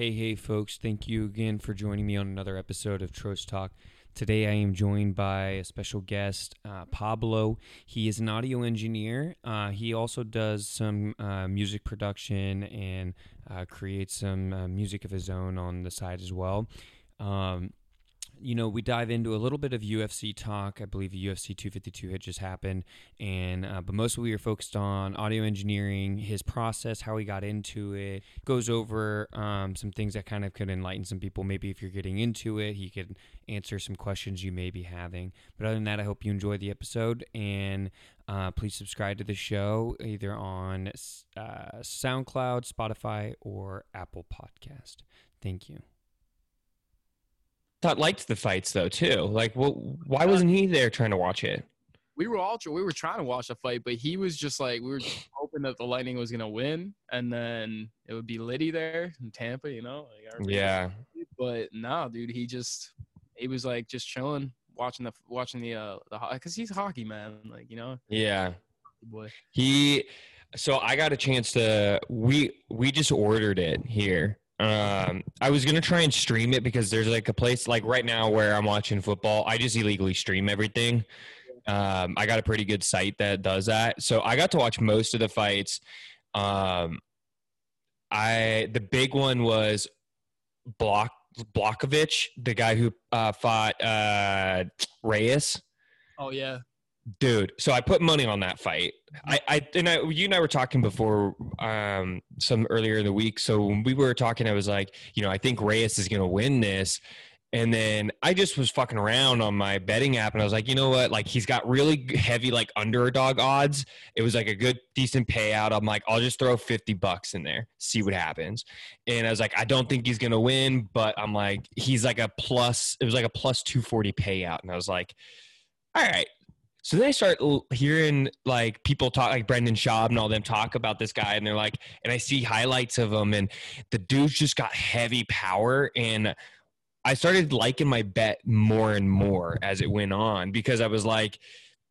Hey, hey, folks. Thank you again for joining me on another episode of Trost Talk. Today I am joined by a special guest, uh, Pablo. He is an audio engineer. Uh, he also does some uh, music production and uh, creates some uh, music of his own on the side as well. Um, you know, we dive into a little bit of UFC talk. I believe UFC 252 had just happened, and uh, but mostly we are focused on audio engineering, his process, how he got into it. Goes over um, some things that kind of could enlighten some people. Maybe if you're getting into it, he could answer some questions you may be having. But other than that, I hope you enjoy the episode and. Uh, please subscribe to the show either on uh, SoundCloud, Spotify, or Apple Podcast. Thank you thought liked the fights though too. Like, well, why wasn't he there trying to watch it? We were all we were trying to watch the fight, but he was just like we were hoping that the Lightning was gonna win, and then it would be Liddy there in Tampa, you know? Like yeah. But no, dude, he just he was like just chilling, watching the watching the uh the because he's hockey man, like you know. Yeah. Boy. He. So I got a chance to we we just ordered it here um, I was gonna try and stream it because there's like a place like right now where I'm watching football. I just illegally stream everything. Um, I got a pretty good site that does that, so I got to watch most of the fights. Um, I the big one was Block Blachowicz, the guy who uh, fought uh, Reyes. Oh yeah, dude. So I put money on that fight. I, I and I, you and I were talking before um, some earlier in the week. So when we were talking, I was like, you know, I think Reyes is going to win this. And then I just was fucking around on my betting app and I was like, you know what? Like he's got really heavy like underdog odds. It was like a good decent payout. I'm like, I'll just throw 50 bucks in there, see what happens. And I was like, I don't think he's going to win, but I'm like, he's like a plus, it was like a plus 240 payout. And I was like, all right, so then I start hearing like people talk, like Brendan Schaub and all them talk about this guy, and they're like, and I see highlights of him, and the dude's just got heavy power, and I started liking my bet more and more as it went on because I was like,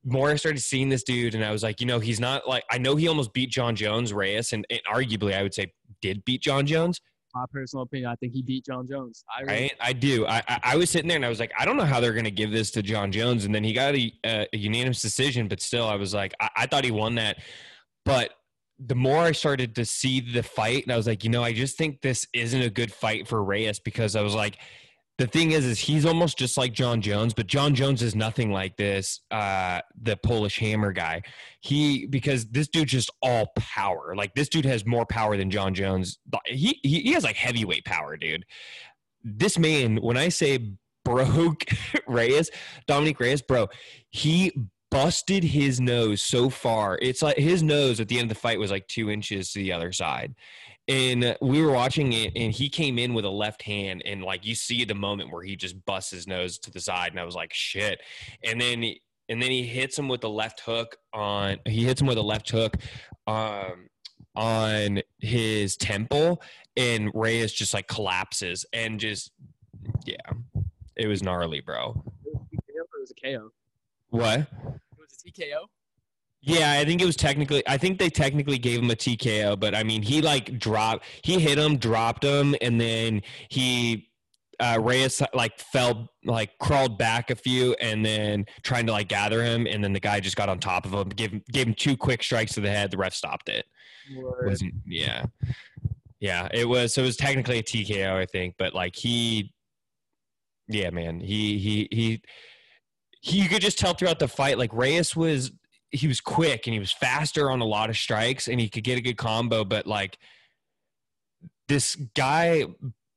more I started seeing this dude, and I was like, you know, he's not like I know he almost beat Jon Jones, Reyes, and, and arguably I would say did beat Jon Jones, my personal opinion, I think he beat Jon Jones. I, really-? I do. I, I, I was sitting there and I was like, I don't know how they're going to give this to Jon Jones, and then he got a, a, a unanimous decision. But still, I was like, I, I thought he won that. But the more I started to see the fight, and I was like, you know, I just think this isn't a good fight for Reyes because I was like, the thing is, is he's almost just like Jon Jones, but Jon Jones is nothing like this. Uh, the Polish Hammer guy, he because this dude's just all power. Like this dude has more power than Jon Jones. He he, he has like heavyweight power, dude. This man, when I say broke Reyes, Dominick Reyes, bro, he busted his nose so far. It's like his nose at the end of the fight was like two inches to the other side and we were watching it and he came in with a left hand and like you see the moment where he just busts his nose to the side and i was like shit. And then and then he hits him with the left hook on he hits him with a left hook um on his temple and reyes just like collapses and just yeah it was gnarly bro. It was a ko what? It was a tko yeah, I think it was technically. I think they technically gave him a TKO, but I mean, he like dropped. He hit him, dropped him, and then he uh, Reyes like fell, like crawled back a few, and then trying to like gather him, and then the guy just got on top of him, gave gave him two quick strikes to the head. The ref stopped it. yeah, yeah. It was so it was technically a TKO, I think, but like he, yeah, man, he he he. He, you could just tell throughout the fight, like Reyes was he was quick and he was faster on a lot of strikes and he could get a good combo. But like this guy,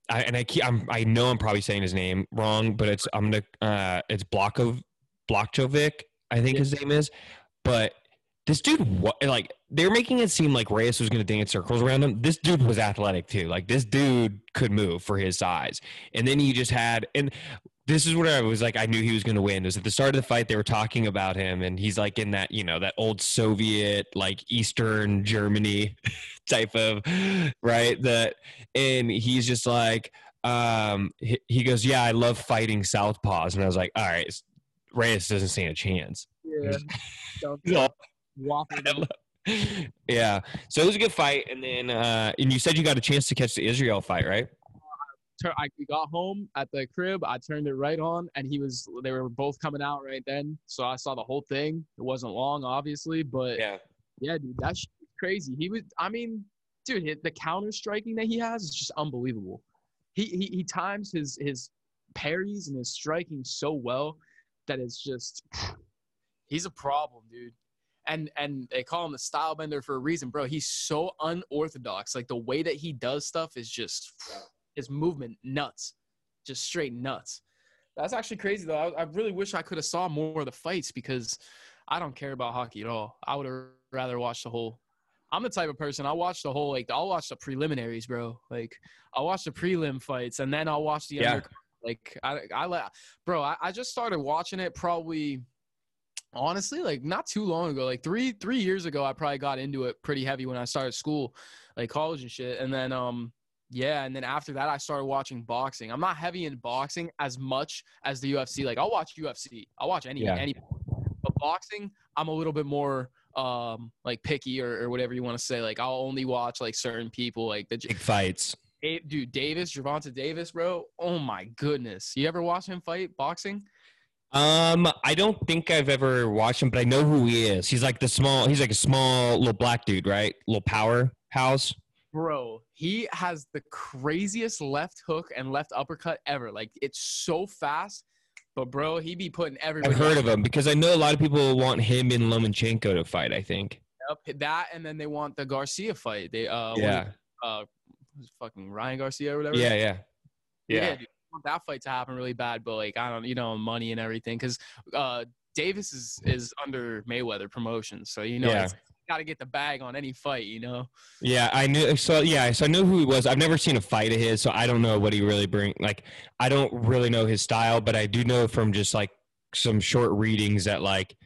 I, and I keep, I'm, I know I'm probably saying his name wrong, but it's I'm gonna uh, it's Blokov Blachowicz, I think his name is. But this dude, what like they're making it seem like Reyes was going to dance circles around him. This dude was athletic too. Like this dude could move for his size. And then he just had and this is what I was like. I knew he was going to win. It was at the start of the fight. They were talking about him, and he's like in that you know that old Soviet like Eastern Germany type of right. That and he's just like um he, he goes, yeah, I love fighting southpaws, and I was like, all right, Reyes doesn't stand a chance. Yeah. yeah. So it was a good fight, and then uh and you said you got a chance to catch the Israel fight, right? Tur- I got home at the crib. I turned it right on, and he was. They were both coming out right then, so I saw the whole thing. It wasn't long, obviously, but yeah, Yeah. dude, that's crazy. He was. I mean, dude, the counter striking that he has is just unbelievable. He he, he times his his parries and his striking so well that it's just. He's a problem, dude. And and they call him the style bender for a reason, bro. He's so unorthodox. Like the way that he does stuff is just his movement nuts, just straight nuts. That's actually crazy though. I, I really wish I could have saw more of the fights because I don't care about hockey at all. I would have rather watched the whole. I'm the type of person I watch the whole like I'll watch the preliminaries, bro. Like I'll watch the prelim fights and then I'll watch the Yeah. Like I I let bro. I, I just started watching it probably honestly like not too long ago like three three years ago i probably got into it pretty heavy when i started school like college and shit and then um yeah and then after that i started watching boxing i'm not heavy in boxing as much as the ufc like i'll watch ufc i'll watch any Yeah. any but boxing i'm a little bit more um like picky or, or whatever you want to say like i'll only watch like certain people like the Big fights. Da- dude davis Gervonta davis bro oh my goodness you ever watch him fight boxing Um, I don't think I've ever watched him, but I know who he is. He's like the small. He's like a small little black dude, right? Little powerhouse. Bro, he has the craziest left hook and left uppercut ever. Like it's so fast, but bro, he be putting everybody. I've heard of him because I know a lot of people want him and Lomachenko to fight. I think. up. That and then they want the Garcia fight. They uh, yeah. it? uh, fucking Ryan Garcia or whatever. Yeah. Yeah. yeah. Yeah. dude, want that fight to happen really bad, but like I don't, you know, money and everything, because uh, Davis is is under Mayweather Promotions, so you know, Yeah. it's got to get the bag on any fight, you know. Yeah, I knew. So yeah, so I knew who he was. I've never seen a fight of his, so I don't know what he really bring. Like, I don't really know his style, but I do know from just like some short readings that like,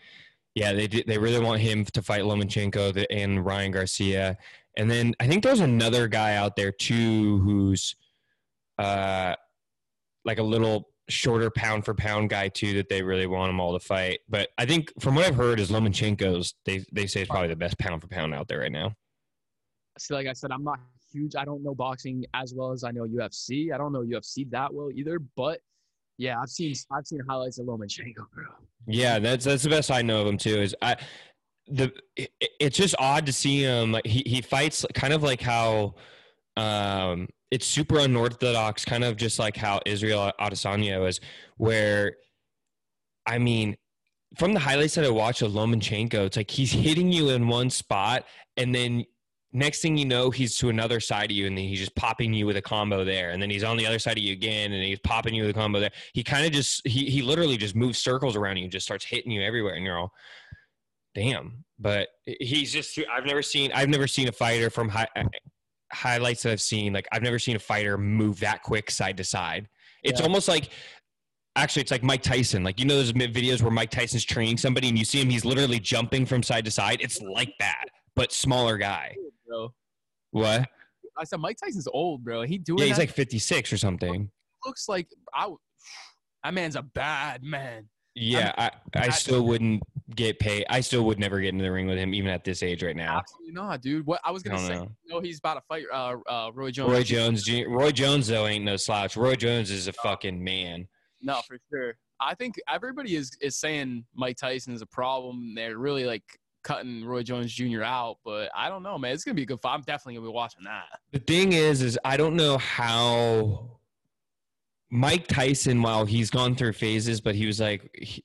yeah, they they really want him to fight Lomachenko and Ryan Garcia, and then I think there's another guy out there too who's, uh, like a little shorter pound for pound guy too that they really want them all to fight. But I think from what I've heard is Lomachenko's they they say is probably the best pound for pound out there right now. See, like I said, I'm not huge. I don't know boxing as well as I know UFC. I don't know UFC that well either. But yeah, I've seen I've seen highlights of Lomachenko, bro. Yeah, that's that's the best I know of him too. Is I the it, it's just odd to see him like he he fights kind of like how um it's super unorthodox, kind of just like how Israel Adesanya is, where I mean. From the highlights that I watched of Lomachenko, it's like he's hitting you in one spot, and then next thing you know, he's to another side of you, and then he's just popping you with a combo there, and then he's on the other side of you again, and he's popping you with a combo there. He kind of just he he literally just moves circles around you and just starts hitting you everywhere, and you're all, damn. But he's just I've never seen I've never seen a fighter from high, highlights that I've seen like I've never seen a fighter move that quick side to side. It's Yeah. almost like actually it's like Mike Tyson. Like you know those videos where Mike Tyson's training somebody and you see him he's literally jumping from side to side. It's like that, but smaller guy. Bro, What? I said Mike Tyson's old, bro. He doing Yeah, he's that like 56 or something. looks like I That man's a bad man. Yeah, I, I I- still wouldn't get paid. I still would never get in the ring with him, even at this age right now. Absolutely not, dude. What I was gonna don't say, know. you know, he's about to fight uh, uh, Roy Jones. Roy Jones, Roy Jones though ain't no slouch. Roy Jones is a fucking man. No, for sure. I think everybody is is saying Mike Tyson is a problem. They're really like cutting Roy Jones Jr. out, but I don't know, man. It's gonna be a good fight. I'm definitely gonna be watching that. The thing is, is I don't know how Mike Tyson, while he's gone through phases, but he was like, he-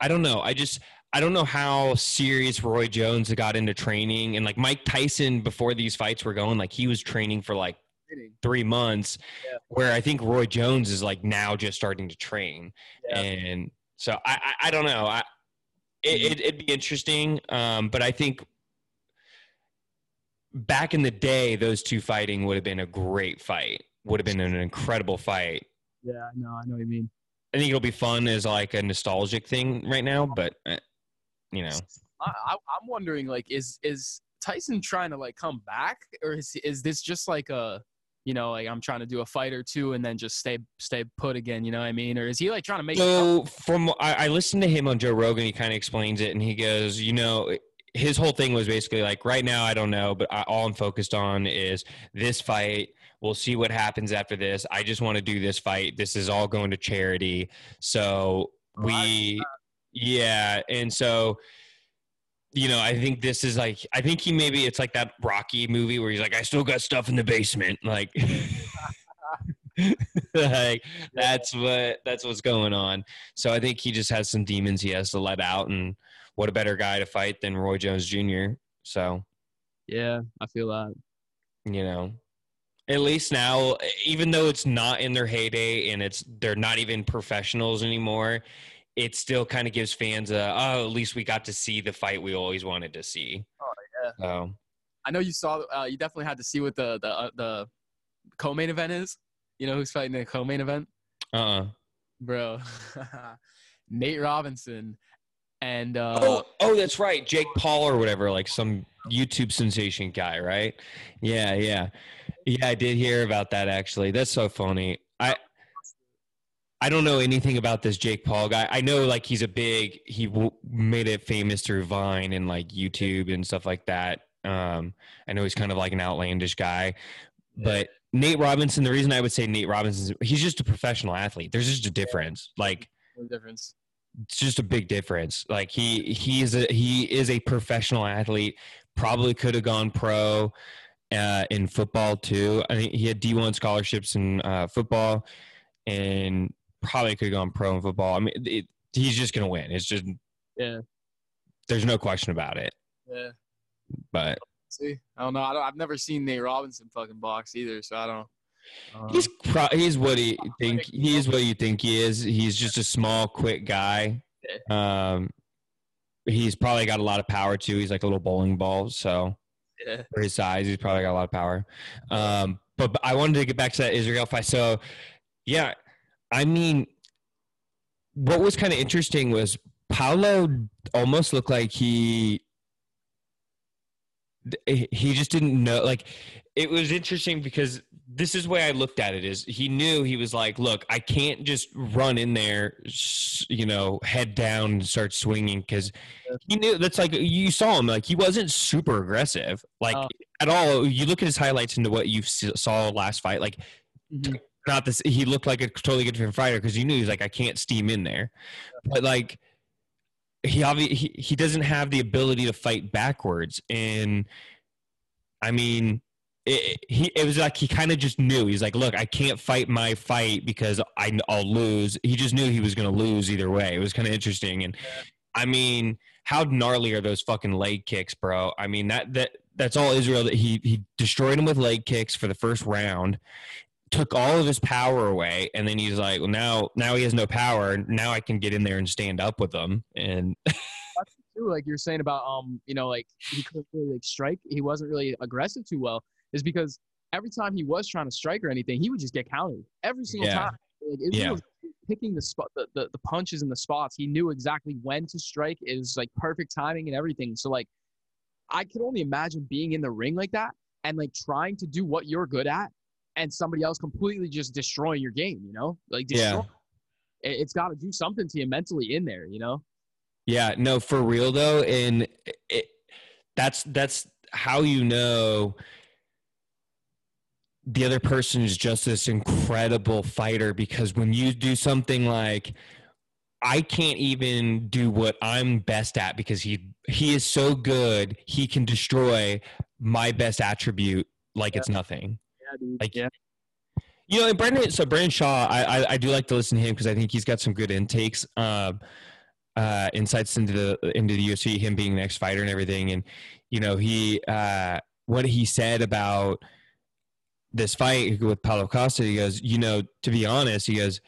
I don't know. I just I don't know how serious Roy Jones got into training, and like Mike Tyson before these fights were going, like he was training for like three months, Yeah. where I think Roy Jones is like now just starting to train, Yeah. and so I I, I don't know. I it, it, it'd be interesting, um, but I think back in the day, those two fighting would have been a great fight. Would have been an incredible fight. Yeah, no. I know what you mean. I think it'll be fun as like a nostalgic thing right now, but uh, you know, I, I'm wondering, like, is is Tyson trying to like come back, or is is this just like a, you know, like I'm trying to do a fight or two and then just stay stay put again? You know what I mean? Or is he like trying to make? So from I, I listened to him on Joe Rogan, he kind of explains it, and he goes, you know, his whole thing was basically like, right now I don't know, but I, all I'm focused on is this fight. We'll see what happens after this. I just want to do this fight. This is all going to charity. So oh, we, yeah, and so you know, I think this is like, I think he maybe it's like that Rocky movie where he's like, I still got stuff in the basement. Like, like that's what that's what's going on. So I think he just has some demons he has to let out, and what a better guy to fight than Roy Jones Jr. So Yeah, I feel that. you know, at least now, even though it's not in their heyday and it's they're not even professionals anymore, it still kind of gives fans a oh, at least we got to see the fight we always wanted to see. Oh, yeah. So I know you saw. Uh, you definitely had to see what the the uh, the co-main event is. You know who's fighting the co-main event, uh. uh bro? Nate Robinson and uh, oh, oh, that's right, Jake Paul or whatever, like some YouTube sensation guy, right? Yeah, yeah, yeah. I did hear about that actually. That's so funny. I I don't know anything about this Jake Paul guy. I know like he's a big. He w- made it famous through Vine and like YouTube and stuff like that. Um, I know he's kind of like an outlandish guy, but Nate Robinson. The reason I would say Nate Robinson, he's just a professional athlete. There's just a difference. Like no difference. it's just a big difference. Like he he is a he is a professional athlete. Probably could have gone pro uh, in football too. I think he had D one scholarships in uh, football, and probably could have gone pro in football. I mean, it, he's just gonna win. It's just Yeah, there's no question about it. yeah. But See, I don't know. I don't, I've never seen Nate Robinson fucking box either, so I don't. He's pro- he's what he think he is what you think he is. He's just a small, quick guy. Um, he's probably got a lot of power too. He's like a little bowling ball, so. Yeah. for his size. He's probably got a lot of power. Um, but, but I wanted to get back to that Israel fight. So, yeah, I mean, what was kind of interesting was Paulo almost looked like he he just didn't know like it was interesting because this is the way I looked at it is he knew he was like, look, I can't just run in there, you know, head down and start swinging because he knew that's like you saw him like he wasn't super aggressive like Oh. at all. You look at his highlights into what you saw last fight, like Mhm. not this. He looked like a totally different fighter because you knew he's like I can't steam in there, but like he obviously he, he doesn't have the ability to fight backwards. And I mean it, he it was like he kind of just knew. He's like look I can't fight my fight because I I'll lose. He just knew he was going to lose either way. It was kind of interesting. And I mean how gnarly are those fucking leg kicks bro? I mean that that that's all Israel that he he destroyed him with leg kicks for the first round took all of his power away and then he's like well now now he has no power now I can get in there and stand up with him and too, like you're saying about um, you know, like he couldn't really like strike. He wasn't really aggressive too well. Is because every time he was trying to strike or anything, he would just get countered every single Yeah. time. Like Yeah. was picking the spot, the, the the punches and the spots. He knew exactly when to strike. It was like perfect timing and everything. So like, I could only imagine being in the ring like that and like trying to do what you're good at, and somebody else completely just destroying your game. You know, like Yeah. destroy. It, it's got to do something to you mentally in there. You know. Yeah, no, for real though, and it, that's that's how you know the other person is just this incredible fighter because when you do something like I can't even do what I'm best at because he he is so good, he can destroy my best attribute like it's nothing. Like yeah. You know, and Brendan. So Brendan Schaub, I I, I do like to listen to him because I think he's got some good intakes, um, uh, insights into the into the UFC. Him being the next fighter and everything, and you know, he uh, what he said about this fight with Paulo Costa. He goes, you know, to be honest, he goes,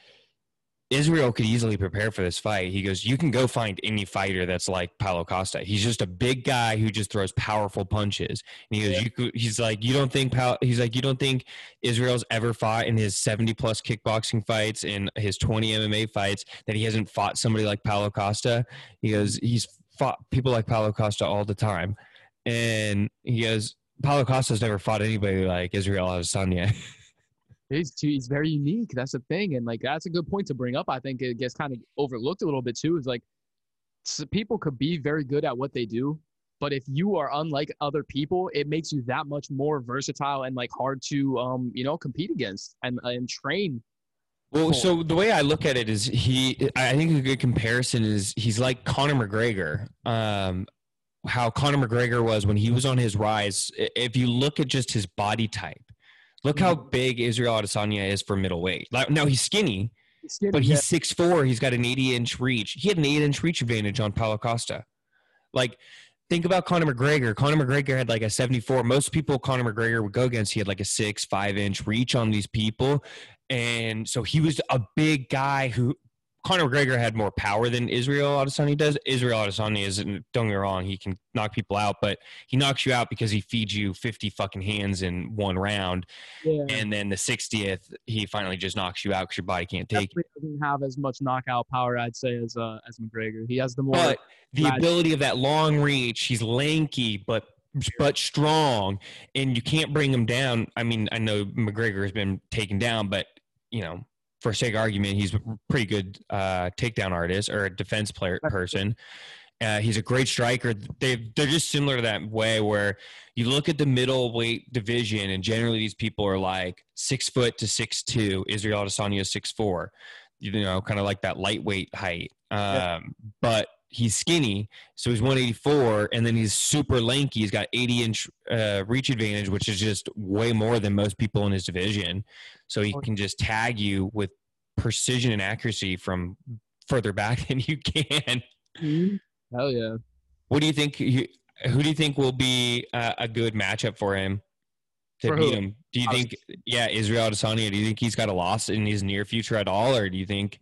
Israel could easily prepare for this fight. He goes, you can go find any fighter that's like Paulo Costa. He's just a big guy who just throws powerful punches. And he goes, you he's like, you don't think Pal, he's like, you don't think Israel's ever fought in his 70 plus kickboxing fights and his 20 MMA fights that he hasn't fought somebody like Paulo Costa. He goes, he's fought people like Paulo Costa all the time. And he goes, Paulo Costa's never fought anybody like Israel Adesanya. He's too, he's very unique. That's the thing, and like that's a good point to bring up. I think it gets kind of overlooked a little bit too. Is like so people could be very good at what they do, But if you are unlike other people, it makes you that much more versatile and like hard to um you know compete against and and train. Well, for. so the way I look at it is he. I think a good comparison is he's like Conor McGregor. Um, how Conor McGregor was when he was on his rise. If you look at just his body type, look how big Israel Adesanya is for middleweight. Like, now he's skinny, Skinny, but he's six four. He's got an 80 inch reach. He had an eight inch reach advantage on Paulo Costa. Like, think about Conor McGregor. Conor McGregor had like a 74. Most people Conor McGregor would go against, he had like a six, five inch reach on these people. And so he was a big guy who Conor McGregor had more power than Israel Adesanya does. Israel Adesanya isn't, don't get me wrong, he can knock people out, but he knocks you out because he feeds you 50 fucking hands in one round. yeah. And then the 60th, he finally just knocks you out because your body can't take it. definitely doesn't have as much knockout power, I'd say, as uh, as McGregor. He has the more. But the ability of that long reach, he's lanky but but strong, and you can't bring him down. I mean, I know McGregor has been taken down, but you know, for sake of argument, he's a pretty good uh, takedown artist or a defense player person. Uh, he's a great striker. They they're just similar to that way where you look at the middleweight division, and generally these people are like six foot to six two. Israel Adesanya is six four. You know, kind of like that lightweight height. Um, Yeah. But he's skinny, so he's 184, and then he's super lanky. He's got 80 inch uh, reach advantage, which is just way more than most people in his division. So he can just tag you with precision and accuracy from further back than you can. Mhm. Hell yeah. What do you think? Who do you think will be uh, a good matchup for him to For beat who? him? Do you I was- think, yeah, Israel Adesanya? Do you think he's got a loss in his near future at all, or do you think?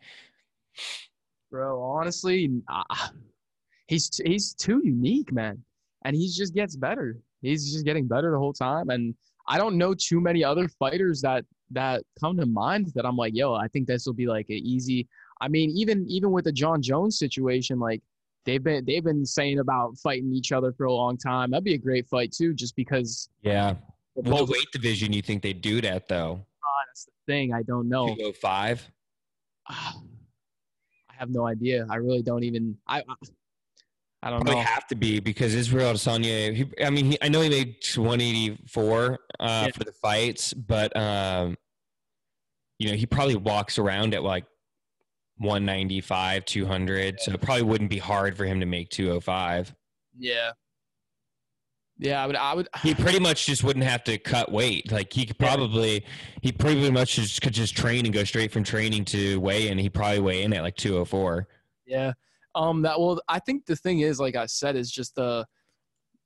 Bro, honestly, nah. Uh, he's he's too unique, man, and he just gets better. He's just getting better the whole time, and I don't know too many other fighters that that come to mind that I'm like, yo, I think this will be like an easy. I mean, even even with the Jon Jones situation, like they've been they've been saying about fighting each other for a long time. That'd be a great fight too, just because Yeah, what weight division you think they do that though? Ah, that's the thing. I don't know. 205. I ah. Have no idea. I really don't even. I I, don't Probably know. have to be because Israel Adesanya. He, I mean, he, I know he made 184 uh, Yeah. for the fights, but um, you know, he probably walks around at like 195, 200. So it probably wouldn't be hard for him to make 205. Yeah. Yeah, I would. I would. He pretty much just wouldn't have to cut weight. Like he could probably, he pretty much just could just train and go straight from training to weigh in. He probably weigh in at like 204. Yeah. Um. That. Well, I think the thing is, like I said, is just the,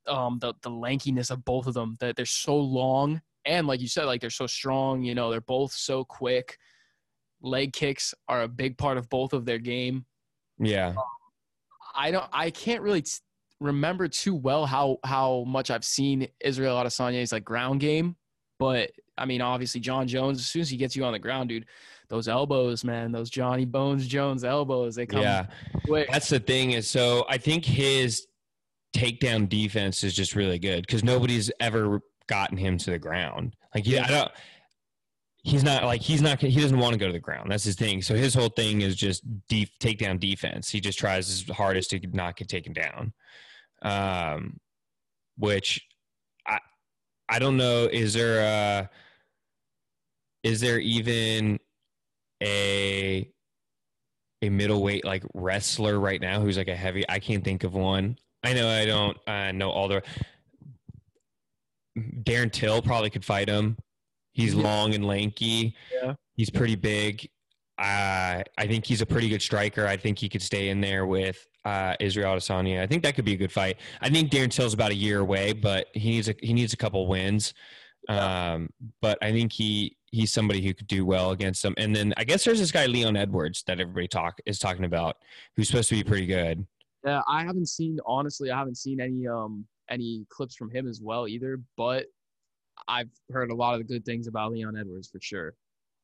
um, the the lankiness of both of them. That they're so long, and like you said, like they're so strong. You know, they're both so quick. Leg kicks are a big part of both of their game. Yeah. I don't. I can't really t- remember too well how how much I've seen Israel Adesanya's like ground game, but I mean, obviously Jon Jones. As soon as he gets you on the ground, dude, those elbows, man, those Johnny Bones Jones elbows, they come Yeah. quick. That's the thing is so I think his takedown defense is just really good because nobody's ever gotten him to the ground. Like yeah, I don't. He's not like he's not he doesn't want to go to the ground. That's his thing. So his whole thing is just deep takedown defense. He just tries his hardest to not get taken down. Um, which I I don't know. Is there a is there even a a middleweight like wrestler right now who's like a heavy i can't think of one i know i don't uh, know all the darren till probably could fight him he's long and lanky. Yeah. he's pretty big. Uh, i think he's a pretty good striker. I think he could stay in there with uh, israel adesanya. I think that could be a good fight. I think darren till's about a year away but he needs a he needs a couple wins. Um, but I think he he's somebody who could do well against them. And then I guess there's this guy Leon Edwards that everybody talk is talking about, who's supposed to be pretty good. Yeah, I haven't seen honestly, I haven't seen any um any clips from him as well either, but I've heard a lot of the good things about Leon Edwards for sure.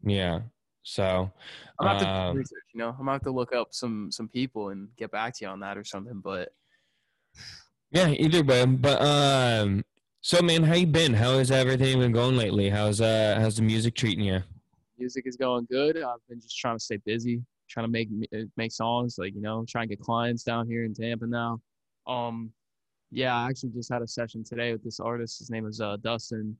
Yeah. So I'm gonna have to Um, some research, you know. I'm gonna have to look up some some people and get back to you on that or something. But yeah, either way. But um, so man, how you been? How has everything been going lately? How's uh how's the music treating you? music is going good. I've been just trying to stay busy, trying to make uh, make songs, like you know, trying to get clients down here in Tampa now. Um, Yeah, I actually just had a session today with this artist. His name is uh, Dustin.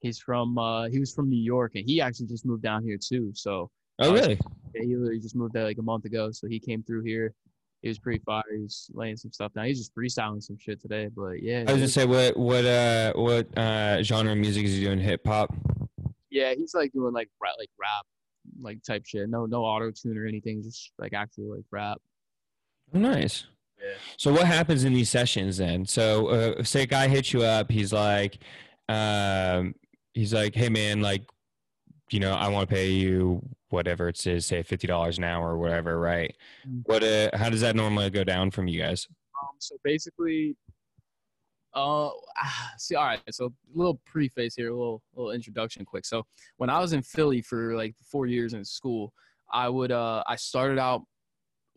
He's from uh, he was from New York, and he actually just moved down here too. So Oh, really? yeah, he literally just moved there like a month ago. So he came through here. He was pretty fire. He was laying some stuff down. He's just freestyling some shit today. But yeah, I was gonna say, what what uh what uh genre of music is he doing? Hip hop. yeah, he's like doing like rap, like rap, like type shit. No, no auto tune or anything. Just like actual like rap. Nice. Yeah. So what happens in these sessions then? So uh, say a guy hits you up. He's like, um, he's like, hey man, like, you know, I want to pay you whatever it is, say fifty dollars an hour or whatever, right? Mm. What? Uh, how does that normally go down from you guys? Um, so basically, uh, see, all right. So a little preface here, a little little introduction, quick. So when I was in Philly for like four years in school, I would uh, I started out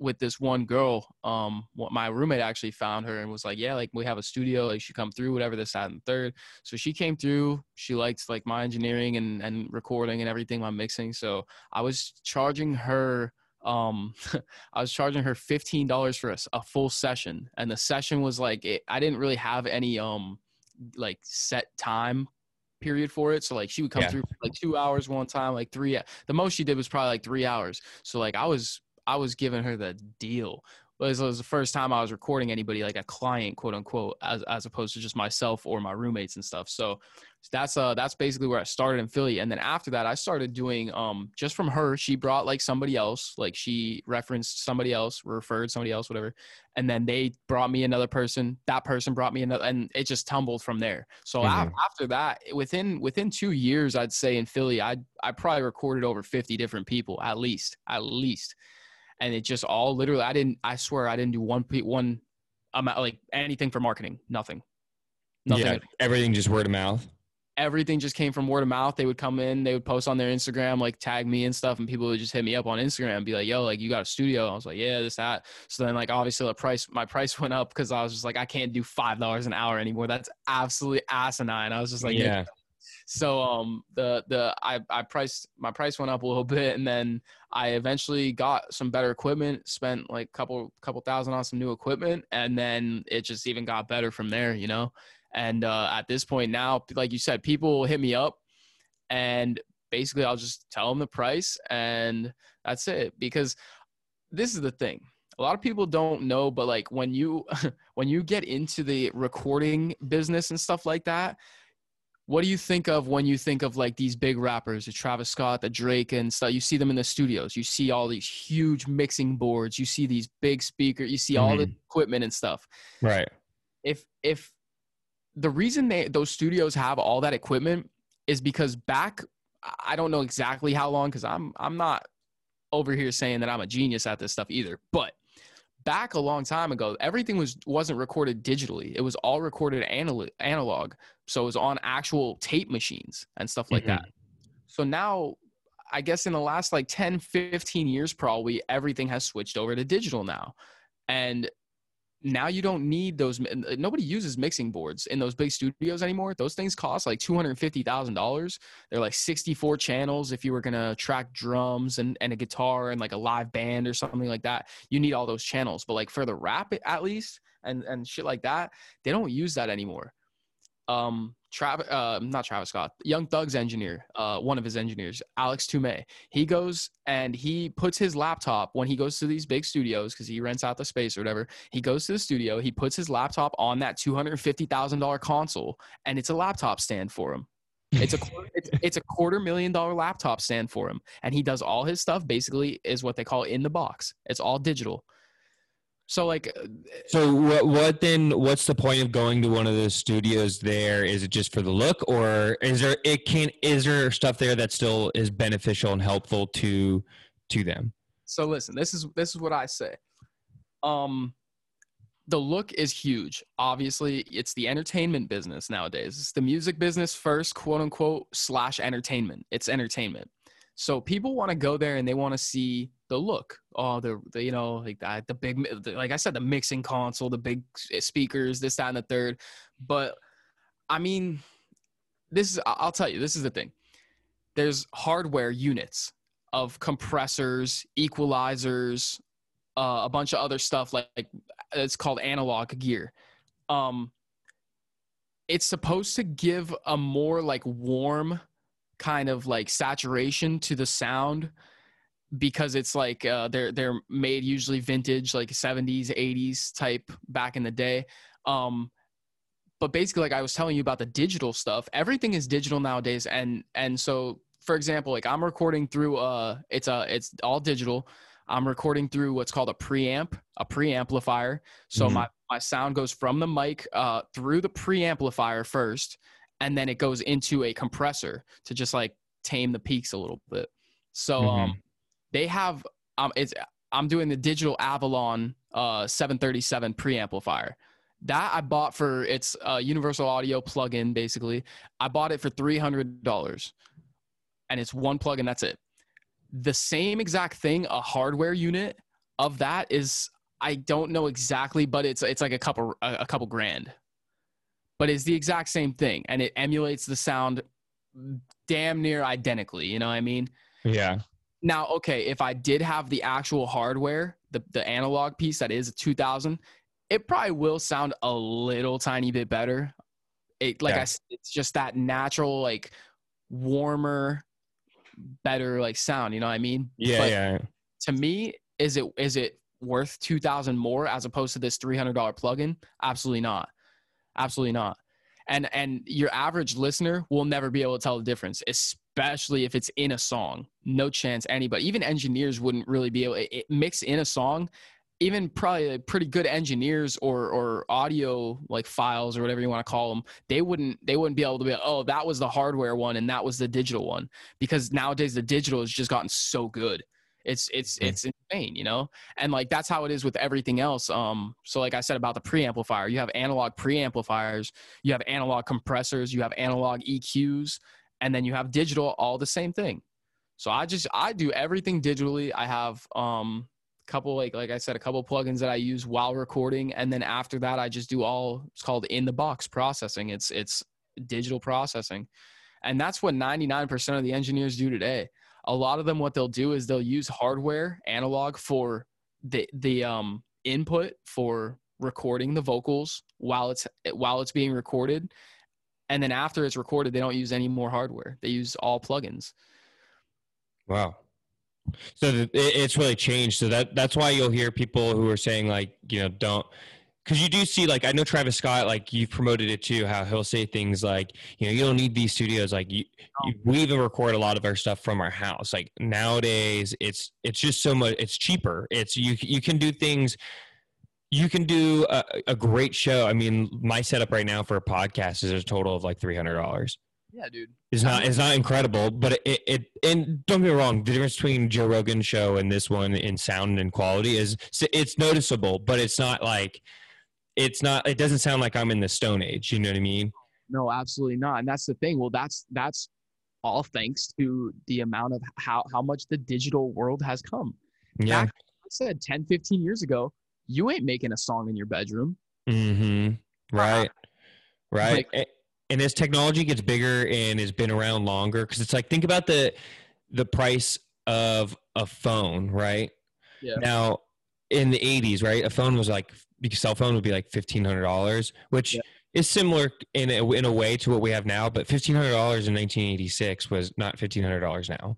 with this one girl. Um, what my roommate actually found her and was like, yeah, like we have a studio, like she come through, whatever this, that, and third. So she came through. She liked like my engineering and and recording and everything, my mixing. So I was charging her um i was charging her $15 for a, a, full session and the session was like it, i didn't really have any um like set time period for it so like she would come Yeah. through like two hours one time like three the most she did was probably like three hours so like i was i was giving her the deal but it was the first time i was recording anybody like a client quote unquote as, as opposed to just myself or my roommates and stuff so that's uh that's basically where I started in Philly. And then after that, I started doing um just from her. She brought like somebody else, like she referenced somebody else, referred somebody else, whatever. And then they brought me another person. That person brought me another, and it just tumbled from there. So Mhm. after that, within within two years, I'd say in Philly, I I probably recorded over fifty different people at least, at least. And it just all literally, I didn't. I swear, I didn't do one one amount like anything for marketing. Nothing. Nothing yeah, everything just word of mouth. everything just came from word of mouth. They would come in, they would post on their Instagram, like tag me and stuff, and people would just hit me up on Instagram and be like, "Yo, like you got a studio?" I was like, "Yeah, this that." So then, like obviously, the price, my price went up because I was just like, I can't do five dollars an hour anymore. That's absolutely asinine. I was just like, yeah, so um the the I I priced my price went up a little bit and then I eventually got some better equipment, spent like couple couple thousand on some new equipment and then it just even got better from there, you know. And uh at this point now, like you said, people will hit me up and basically I'll just tell them the price and that's it because this is the thing. A lot of people don't know but like when you when you get into the recording business and stuff like that, what do you think of when you think of like these big rappers, the Travis Scott, the Drake, and stuff? You see them in the studios. You see all these huge mixing boards. You see these big speakers. You see all the mm-hmm. equipment and stuff. right. If if the reason they those studios have all that equipment is because back, I don't know exactly how long because I'm I'm not over here saying that I'm a genius at this stuff either, but back a long time ago everything was wasn't recorded digitally. It was all recorded anal- analog. So it was on actual tape machines and stuff like Mhm. that. So now i guess in the last like 10 15 years probably everything has switched over to digital now. And now you don't need those nobody uses mixing boards in those big studios anymore. Those things cost like $250000 they're like 64 channels if you were to track drums and, and a guitar and like a live band or something like that. You need all those channels but like for the rap at least and and shit like that they don't use that anymore. Um Travis, uh, not Travis Scott, Young Thug's engineer, uh, one of his engineers, Alex Tumay. He goes and he puts his laptop when he goes to these big studios because he rents out the space or whatever. He goes to the studio, he puts his laptop on that two hundred fifty thousand dollar console, and it's a laptop stand for him. It's a quarter, it's, it's a quarter million dollar laptop stand for him, and he does all his stuff. Basically, is what they call in the box. It's all digital. So like, uh, So what what then what's the point of going to one of those studios there? Is it just for the look or is there it can is there stuff there that still is beneficial and helpful to to them? so listen, this is this is what I say. Um, the look is huge. Obviously, it's the entertainment business nowadays. It's the music business first, quote unquote, slash entertainment. It's entertainment. So people want to go there and they want to see the look. Oh, the, the you know like that the big the, like I said the mixing console, the big speakers, this that and the third. But I mean, this is I'll tell you this is the thing. There's hardware units of compressors, equalizers, uh, a bunch of other stuff like, like it's called analog gear. um it's supposed to give a more like warm kind of like saturation to the sound because it's like uh, they're they're made usually vintage like 70s 80s type back in the day. Um but basically like i was telling you about the digital stuff. Everything is digital nowadays. And and so for example like i'm recording through uh it's a it's all digital. I'm recording through what's called a preamp a preamplifier. So Mhm. my my sound goes from the mic uh through the preamplifier first and then it goes into a compressor to just like tame the peaks a little bit. So um they have um it's i'm doing the digital avalon uh 737 preamplifier. That i bought for its uh, universal audio plugin basically. I bought it for $300 and it's one plug and that's it. The same exact thing a hardware unit of that is i don't know exactly but it's it's like a couple a, a couple grand but it's the exact same thing and it emulates the sound damn near identically you know what i mean Yeah. now, okay, if I did have the actual hardware, the, the analog piece that is a 2000, it probably will sound a little tiny bit better. It like I Yeah. said, it's just that natural, like warmer, better like sound. You know what I mean? Yeah. But yeah. to me, is it is it worth 2000 more as opposed to this $300 plugin? Absolutely not. Absolutely not. And and your average listener will never be able to tell the difference, especially if it's in a song. No chance anybody, even engineers wouldn't really be able it mix in a song. Even probably pretty good engineers or or audio like files or whatever you want to call them, they wouldn't they wouldn't be able to be oh that was the hardware one and that was the digital one because nowadays the digital has just gotten so good. It's it's it's insane, you know? And like that's how it is with everything else um so like i said about the preamplifier you have analog preamplifiers you have analog compressors you have analog eqs and then you have digital all the same thing. So i just i do everything digitally i have um a couple like like i said a couple plugins that i use while recording and then after that i just do all it's called in the box processing it's it's digital processing. And that's what 99% of the engineers do today a lot of them what they'll do is they'll use hardware analog for the the um input for recording the vocals while it's while it's being recorded and then after it's recorded they don't use any more hardware they use all plugins Wow. So it's really changed. So that that's why you'll hear people who are saying like, you know, don't because you do see like I know Travis Scott like you've promoted it too how he'll say things like you know you don't need these studios like you, oh. you we even record a lot of our stuff from our house like nowadays it's it's just so much it's cheaper it's you you can do things you can do a, a great show I mean my setup right now for a podcast is a total of like three hundred dollars. Yeah dude. It's not it's not incredible, but it, it and don't get me wrong, the difference between Joe Rogan's show and this one in sound and quality is it's noticeable, but it's not like it's not it doesn't sound like I'm in the stone age, you know what I mean? no absolutely not and that's the thing well that's that's all thanks to the amount of how how much the digital world has come Yeah. Back- i said 10 15 years ago you ain't making a song in your bedroom Mhm. Right. Right. Like- A- and as technology gets bigger and has been around longer cuz it's like think about the the price of a phone, right? Yeah. Now, in the 80s, right, a phone was like, a cell phone would be like $1,500, which Yeah. is similar in a, in a way to what we have now, but $1,500 in 1986 was not $1,500 now.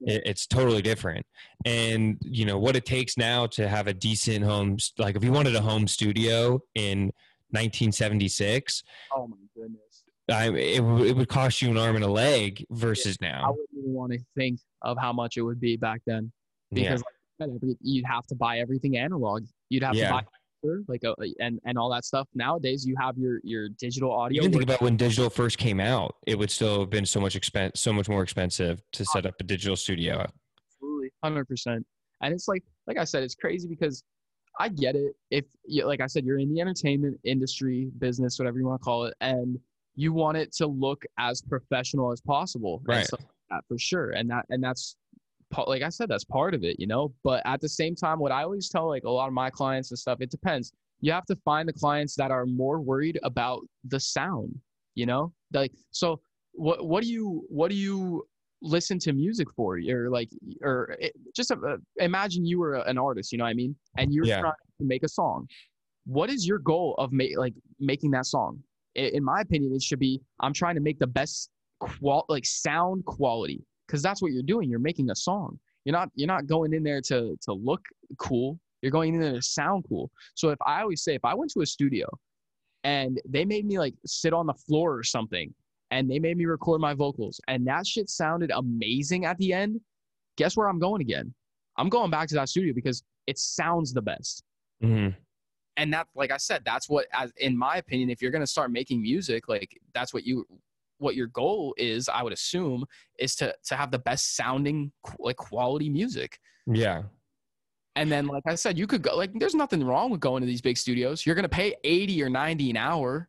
Yeah. It, it's totally different. And, you know, what it takes now to have a decent home, like if you wanted a home studio in 1976, oh my goodness I, it, it would cost you an arm and a leg versus i now. I wouldn't even want to think of how much it would be back then Yeah. because like said, every, you'd have to buy everything analog. You'd have Yeah. to buy like a, and and all that stuff. Nowadays, you have your your digital audio. Even think about when digital first came out, it would still have been so much expense, so much more expensive to set up a digital studio. Absolutely, hundred percent. And it's like, like I said, it's crazy because I get it. If you, like I said, you're in the entertainment industry, business, whatever you want to call it, and you want it to look as professional as possible, Right. like for sure. And that, and that's, like I said, that's part of it, you know. But at the same time, what I always tell like a lot of my clients and stuff, it depends. You have to find the clients that are more worried about the sound, you know. Like, so what, what do you, what do you listen to music for or like or it, just uh, imagine you were an artist you know what i mean and you're Yeah. trying to make a song what is your goal of ma- like making that song? In my opinion, it should be I'm trying to make the best qual like sound quality because that's what you're doing. You're making a song. You're not you're not going in there to to look cool. You're going in there to sound cool. So if I always say if I went to a studio and they made me like sit on the floor or something and they made me record my vocals and that shit sounded amazing at the end, guess where I'm going again? I'm going back to that studio because it sounds the best Mhm. and that like i said that's what as in my opinion if you're going to start making music like that's what you what your goal is i would assume is to to have the best sounding like quality music. Yeah. and then like i said you could go like there's nothing wrong with going to these big studios. You're going to pay 80 or 90 an hour.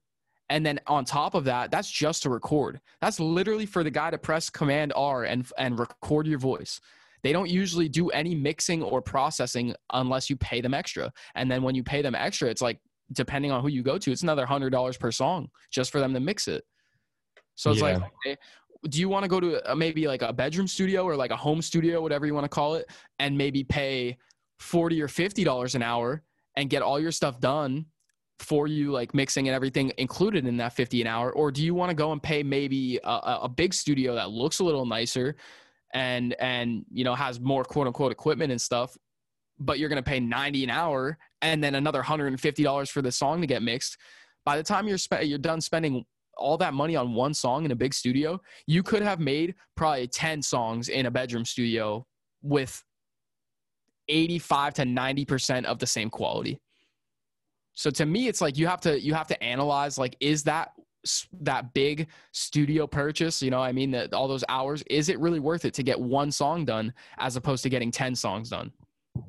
And then on top of that that's just to record. That's literally for the guy to press command r and and record your voice. They don't usually do any mixing or processing unless you pay them extra. And then when you pay them extra it's like depending on who you go to it's another hundred dollars per song just for them to mix it so it's like okay, do you want to go to a, maybe like a bedroom studio or like a home studio whatever you want to call it and maybe pay 40 or 50 dollars an hour and get all your stuff done for you like mixing and everything included in that 50 an hour? Or do you want to go and pay maybe a, a a big studio that looks a little nicer and and you know has more quote unquote equipment and stuff but you're going to pay 90 an hour and then another $150 for the song to get mixed? By the time you're spe- you're done spending all that money on one song in a big studio you could have made probably 10 songs in a bedroom studio with 85 to 90% of the same quality. So to me it's like you have to you have to analyze like is that that big studio purchase you know i mean that all those hours is it really worth it to get one song done as opposed to getting 10 songs done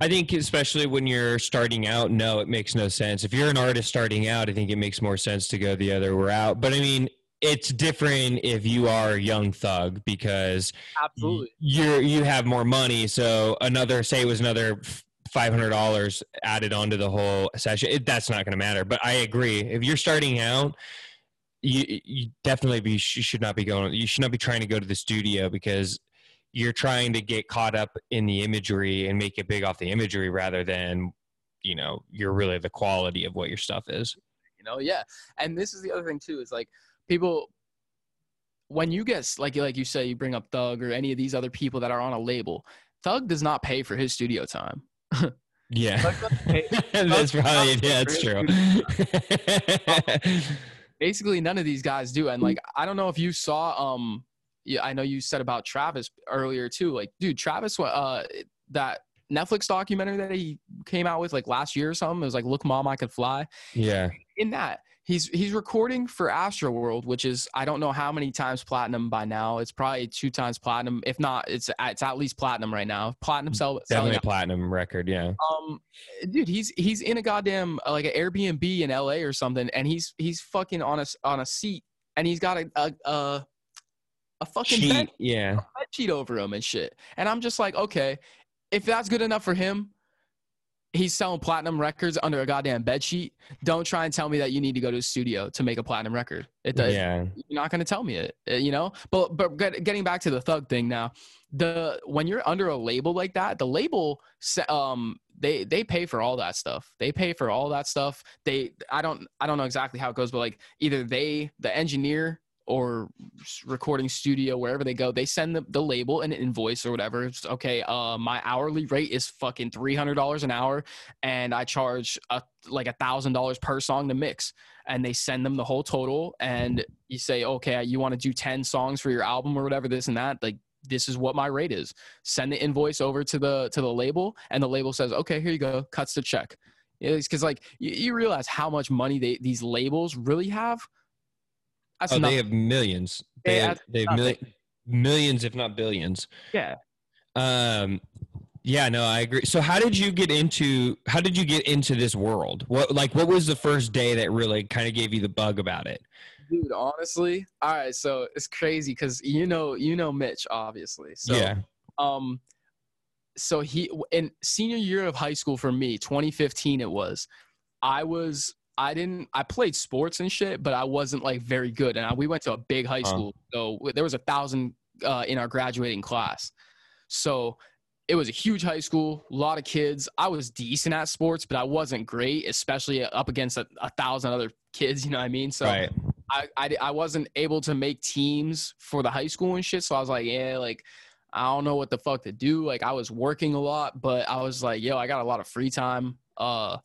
I think especially when you're starting out, no, it makes no sense. If you're an artist starting out, I think it makes more sense to go the other route. But I mean, it's different if you are a young thug because absolutely you're you have more money. So another say it was another five hundred dollars added onto the whole session. It, that's not going to matter. But I agree. If you're starting out, you you definitely be you should not be going. You should not be trying to go to the studio because you're trying to get caught up in the imagery and make it big off the imagery rather than you know you're really the quality of what your stuff is. you know yeah. And this is the other thing too is like people when you get s- like like you say you bring up thug or any of these other people that are on a label thug does not pay for his studio time. Yeah, pay- that's Thug probably yeah, that's true. basically none of these guys do. And like i don't know if you saw um yeah i know you said about travis earlier too like dude travis uh that netflix documentary that he came out with like last year or something it was like look mom i could fly yeah, in that he's he's recording for Astroworld, which is I don't know how many times platinum by now. It's probably two times platinum, if not it's it's at least platinum right now. Platinum sell, selling definitely a platinum record. Yeah. Um, dude, he's he's in a goddamn uh, like an Airbnb in LA or something, and he's he's fucking on a on a seat, and he's got a a a, a fucking bed, Cheat. Yeah. bed sheet over him and shit. And I'm just like, okay, if that's good enough for him, he's selling platinum records under a goddamn bed sheet. Don't try and tell me that you need to go to a studio to make a platinum record. It does. Yeah. You're not going to tell me it, uh, you know. But but getting back to the thug thing now, the when you're under a label like that, the label um they they pay for all that stuff. They pay for all that stuff. They I don't I don't know exactly how it goes, but like either they the engineer or recording studio wherever they go they send the, the label an invoice or whatever. It's okay uh my hourly rate is fucking $300 an hour and i charge a, like a thousand dollars per song to mix. And they send them the whole total and you say okay you want to do 10 songs for your album or whatever this and that like this is what my rate is. Send the invoice over to the to the label and the label says okay here you go cuts the check. It's because like you, you realize how much money they these labels really have that's Oh, they have millions. They Yeah, have, they have mil- millions, if not billions. yeah Um, yeah, no, I agree. So, how did you get into? How did you get into this world? What, like, what was the first day that really kind of gave you the bug about it? dude honestly all right so it's crazy because you know you know mitch obviously so yeah, um so he in senior year of high school for me 2015 it was i was i didn't i played sports and shit but i wasn't like very good and I, we went to a big high Huh. school so there was a thousand uh, in our graduating class so it was a huge high school, a lot of kids. I was decent at sports, but I wasn't great, especially up against a, a thousand other kids. You know what I mean? So right. I, I I wasn't able to make teams for the high school and shit. So I was like, yeah, like I don't know what the fuck to do. Like I was working a lot, but I was like, yo, I got a lot of free time. Uh,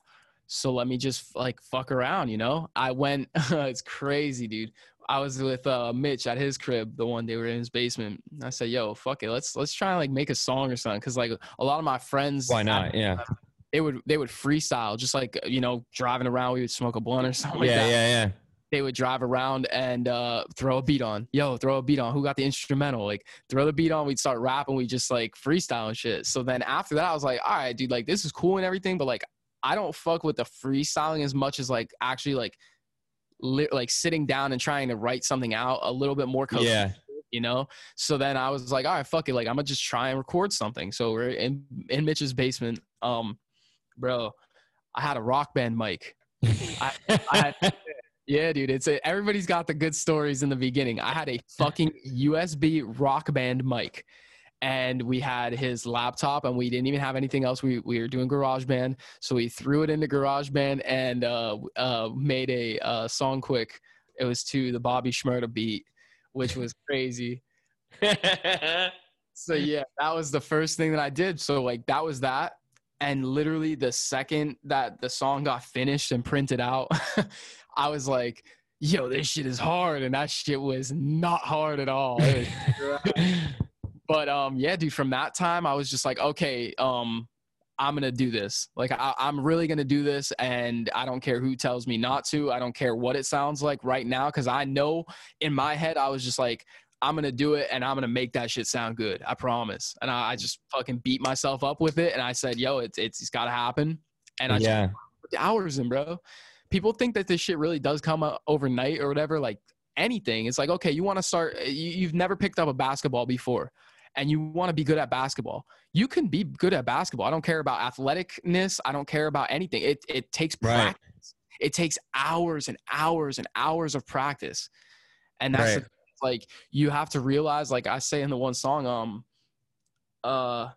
so let me just like fuck around, you know? I went. it's crazy, dude. I was with uh, Mitch at his crib the one day we were in his basement. I said, "Yo, fuck it, let's let's try and like make a song or something." Because like a lot of my friends, Why not? Yeah. they would they would freestyle just like you know driving around. We would smoke a blunt or something. Like yeah, that. yeah, yeah. They would drive around and uh, throw a beat on. Yo, throw a beat on. Who got the instrumental? Like throw the beat on. We'd start rapping. We just like freestyle and shit. So then after that, I was like, all right, dude, like this is cool and everything, but like I don't fuck with the freestyling as much as like actually like li- like sitting down and trying to write something out a little bit more cohesive, Yeah. you know? So then i was like all right fuck it. Like i'm gonna just try and record something. So we're in in mitch's basement. Um bro i had a rock band mic. I, I had, yeah dude it's a, everybody's got the good stories in the beginning. I had a fucking usb rock band mic and we had his laptop and we didn't even have anything else. We, we were doing GarageBand so we threw it into GarageBand and uh, uh, made a uh, song quick. It was to the Bobby Shmurda beat which was crazy. So yeah that was the first thing that i did. So like that was that. And literally the second that the song got finished and printed out i was like yo this shit is hard. And that shit was not hard at all but um yeah dude from that time i was just like okay um i'm gonna do this. Like I, i'm really gonna do this and i don't care who tells me not to. I don't care what it sounds like right now because i know in my head i was just like i'm gonna do it and i'm gonna make that shit sound good i promise. And i, I just fucking beat myself up with it and i said yo it's it's, it's gotta happen. And i yeah. put the hours in bro. People think that this shit really does come overnight or whatever like anything. It's like okay you want to start you, you've never picked up a basketball before and you want to be good at basketball you can be good at basketball. I don't care about athleticness i don't care about anything. It, it takes Right. practice. It takes hours and hours and hours of practice. And that's Right. thing, like you have to realize like i say in the one song um uh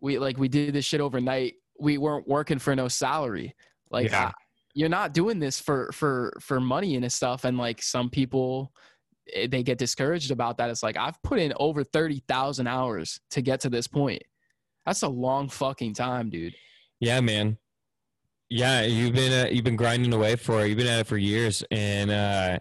we like we did this shit overnight. We weren't working for no salary. Like Yeah. I- you're not doing this for for for money and stuff. And like some people they get discouraged about that it's like i've put in over 30,000 hours to get to this point that's a long fucking time dude Yeah, man. Yeah, you've been uh, you've been grinding away for it. You've been at it for years, and uh,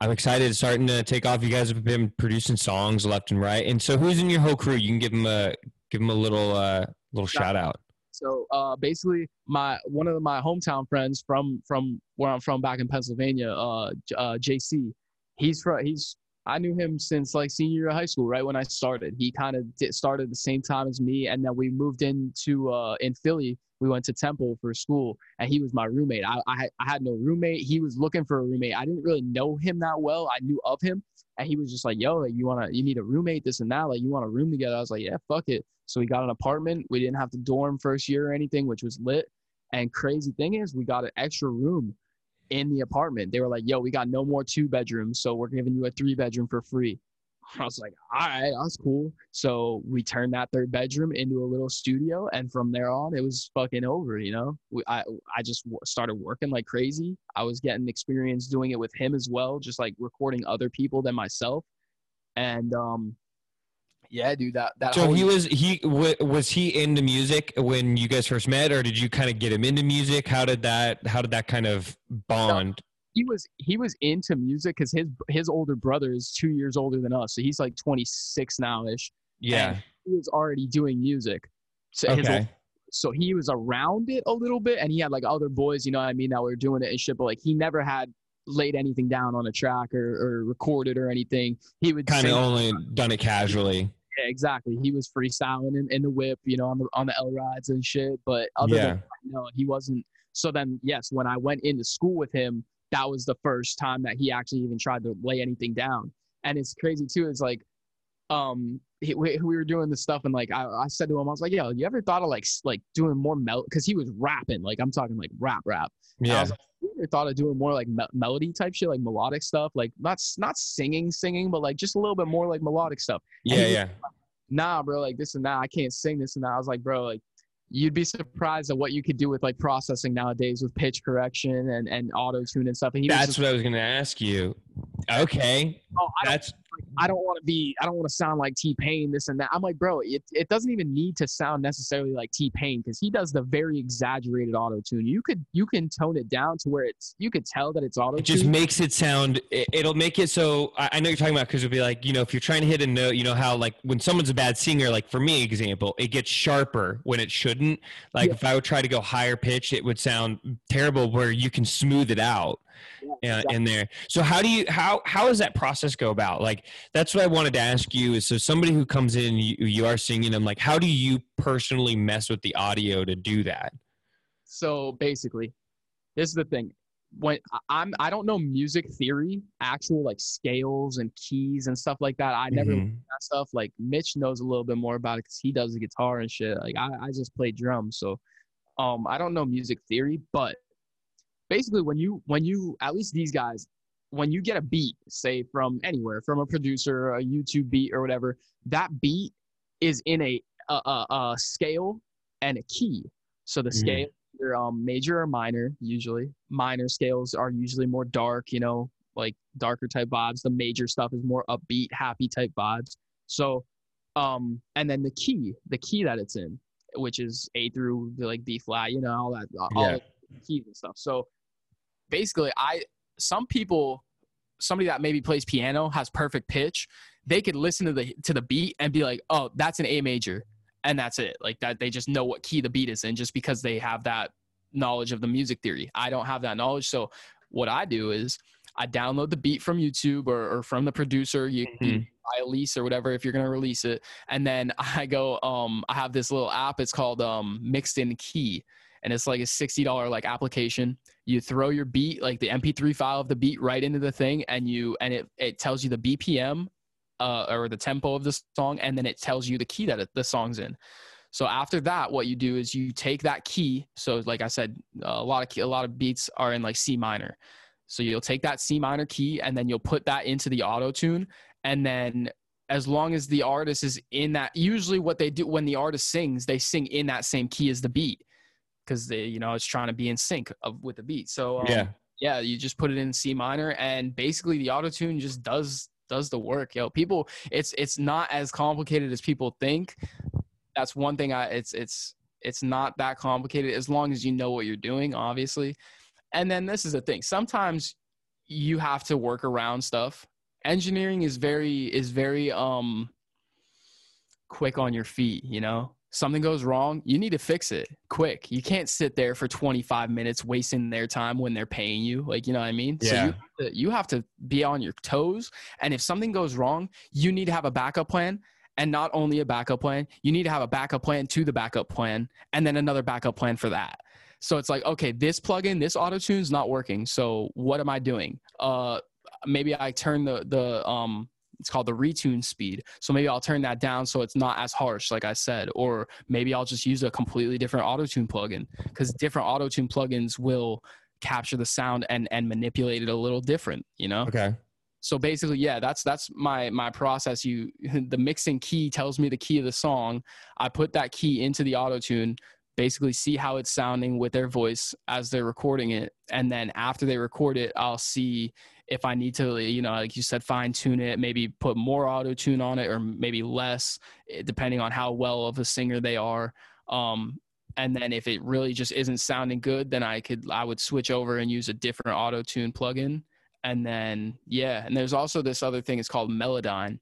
I'm excited. It's starting to take off. You guys have been producing songs left and right. And so, who's in your whole crew? You can give them a give them a little uh, little shout out. So uh, basically, my one of my hometown friends from from where I'm from back in Pennsylvania, uh, uh, JC. He's from he's I knew him since like senior year of high school, right when I started. He kind of started the same time as me, and then we moved into uh, in Philly. We went to Temple for school, and he was my roommate. I, I had- I had no roommate. He was looking for a roommate. I didn't really know him that well. I knew of him, and he was just like, "Yo, like, you wanna you need a roommate, this and that. Like you want a room together." I was like, "Yeah, fuck it." So we got an apartment. We didn't have to dorm first year or anything, which was lit. And crazy thing is, we got an extra room in the apartment. They were like, "Yo, we got no more two bedrooms, so we're giving you a three bedroom for free." I was like, "All right, that's cool." So we turned that third bedroom into a little studio, and from there on, it was fucking over. You know, we, I I just w- started working like crazy. I was getting experience doing it with him as well, just like recording other people than myself. And um, yeah, dude, that that So he was he w- was he into music when you guys first met, or did you kind of get him into music? How did that How did that kind of bond? he was he was into music because his his older brother is two years older than us, so he's like 26 now ish. Yeah. He was already doing music, so his Okay. so he was around it a little bit, and he had like other boys, you know what I mean, that were doing it and shit. But like he never had laid anything down on a track or, or recorded or anything. He would Kind of only done it casually. Exactly. He was freestyling in, in the whip, you know, on the on the L rides and shit. But other Yeah. than that, no, he wasn't. So then, yes, when I went into school with him, that was the first time that he actually even tried to lay anything down. And it's crazy too. It's like, um, he, we, we were doing this stuff, and like I, I said to him, I was like, "Yo, you ever thought of like like doing more mel?" Because he was rapping, like I'm talking like rap, rap. And I Yeah. was like, you ever thought of doing more like me- melody type shit, like melodic stuff, like not not singing, singing, but like just a little bit more like melodic stuff. Yeah. he was- Yeah. nah, bro, like this and that. I can't sing this and that. I was like, bro, like you'd be surprised at what you could do with like processing nowadays with pitch correction and and auto tune and stuff. And he was That's just, what I was gonna ask you. Okay, oh, that's I don't want to be, I don't want to sound like T Pain, this and that. I'm like, bro, it, it doesn't even need to sound necessarily like T Pain because he does the very exaggerated auto tune. You could, you can tone it down to where it's, you could tell that it's auto it just makes it sound it, it'll make it so I, I know you're talking about because it'll be like you know if you're trying to hit a note you know how like when someone's a bad singer like for me example it gets sharper when it shouldn't like Yeah. if i would try to go higher pitch it would sound terrible where you can smooth it out Yeah, uh, in there so how do you how how does that process go about like that's what i wanted to ask you is so somebody who comes in you, you are singing them like how do you personally mess with the audio to do that So basically, this is the thing. When I'm, I don't know music theory, actual like scales and keys and stuff like that. I never Mhm. that stuff. Like Mitch knows a little bit more about it because he does the guitar and shit. Like I, I just play drums, so um, I don't know music theory. But basically, when you when you at least these guys, when you get a beat, say from anywhere, from a producer, a YouTube beat or whatever, that beat is in a a, a, a scale and a key. So the Mhm. scale, either um, major or minor, usually. Minor scales are usually more dark, you know, like darker type vibes. The major stuff is more upbeat, happy type vibes. So, um, and then the key, the key that it's in, which is A through the, like B flat, you know, all that, all Yeah. keys and stuff. So, basically, I some people, somebody that maybe plays piano has perfect pitch. They could listen to the to the beat and be like, "Oh, that's an A major," and that's it. Like that, they just know what key the beat is in just because they have that knowledge of the music theory. I don't have that knowledge, so what I do is I download the beat from YouTube or, or from the producer. You, you Mhm. buy a lease or whatever if you're gonna release it, and then I go. Um, I have this little app. It's called um Mixed in Key, and it's like a sixty dollar like application. You throw your beat, like the MP3 file of the beat, right into the thing, and you and it it tells you the BPM, uh, or the tempo of the song, and then it tells you the key that it, the song's in. So after that, what you do is you take that key. So like I said, a lot of key, a lot of beats are in like C minor. So you'll take that C minor key and then you'll put that into the auto tune, and then as long as the artist is in that, usually what they do when the artist sings, they sing in that same key as the beat because they, you know, it's trying to be in sync of, with the beat. So um, yeah yeah, you just put it in C minor, and basically the auto tune just does does the work. Yo, people, it's it's not as complicated as people think. That's one thing. I it's it's it's not that complicated as long as you know what you're doing, obviously. And then this is the thing. Sometimes you have to work around stuff. Engineering is very is very um quick on your feet, you know? Something goes wrong, you need to fix it quick. You can't sit there for 25 minutes wasting their time when they're paying you. Like, you know what I mean? So Yeah. you have, to, you have to be on your toes. And if something goes wrong, you need to have a backup plan. And not only a backup plan, you need to have a backup plan to the backup plan and then another backup plan for that. So it's like, okay, this plugin, this auto tune's not working. So what am I doing? Uh, maybe I turn the the um it's called the retune speed. So maybe I'll turn that down so it's not as harsh, like I said, or maybe I'll just use a completely different auto tune plugin because different auto tune plugins will capture the sound and and manipulate it a little different. You know. okay So basically, yeah, that's that's my my process. You the Mixed in Key tells me the key of the song. I put that key into the auto tune, basically see how it's sounding with their voice as they're recording it, and then after they record it, I'll see if I need to, you know, like you said, fine tune it, maybe put more auto tune on it, or maybe less, eh, depending on how well of a singer they are. Um, and then if it really just isn't sounding good, then I could I would switch over and use a different auto tune plugin and then yeah and there's also this other thing it's called melodyne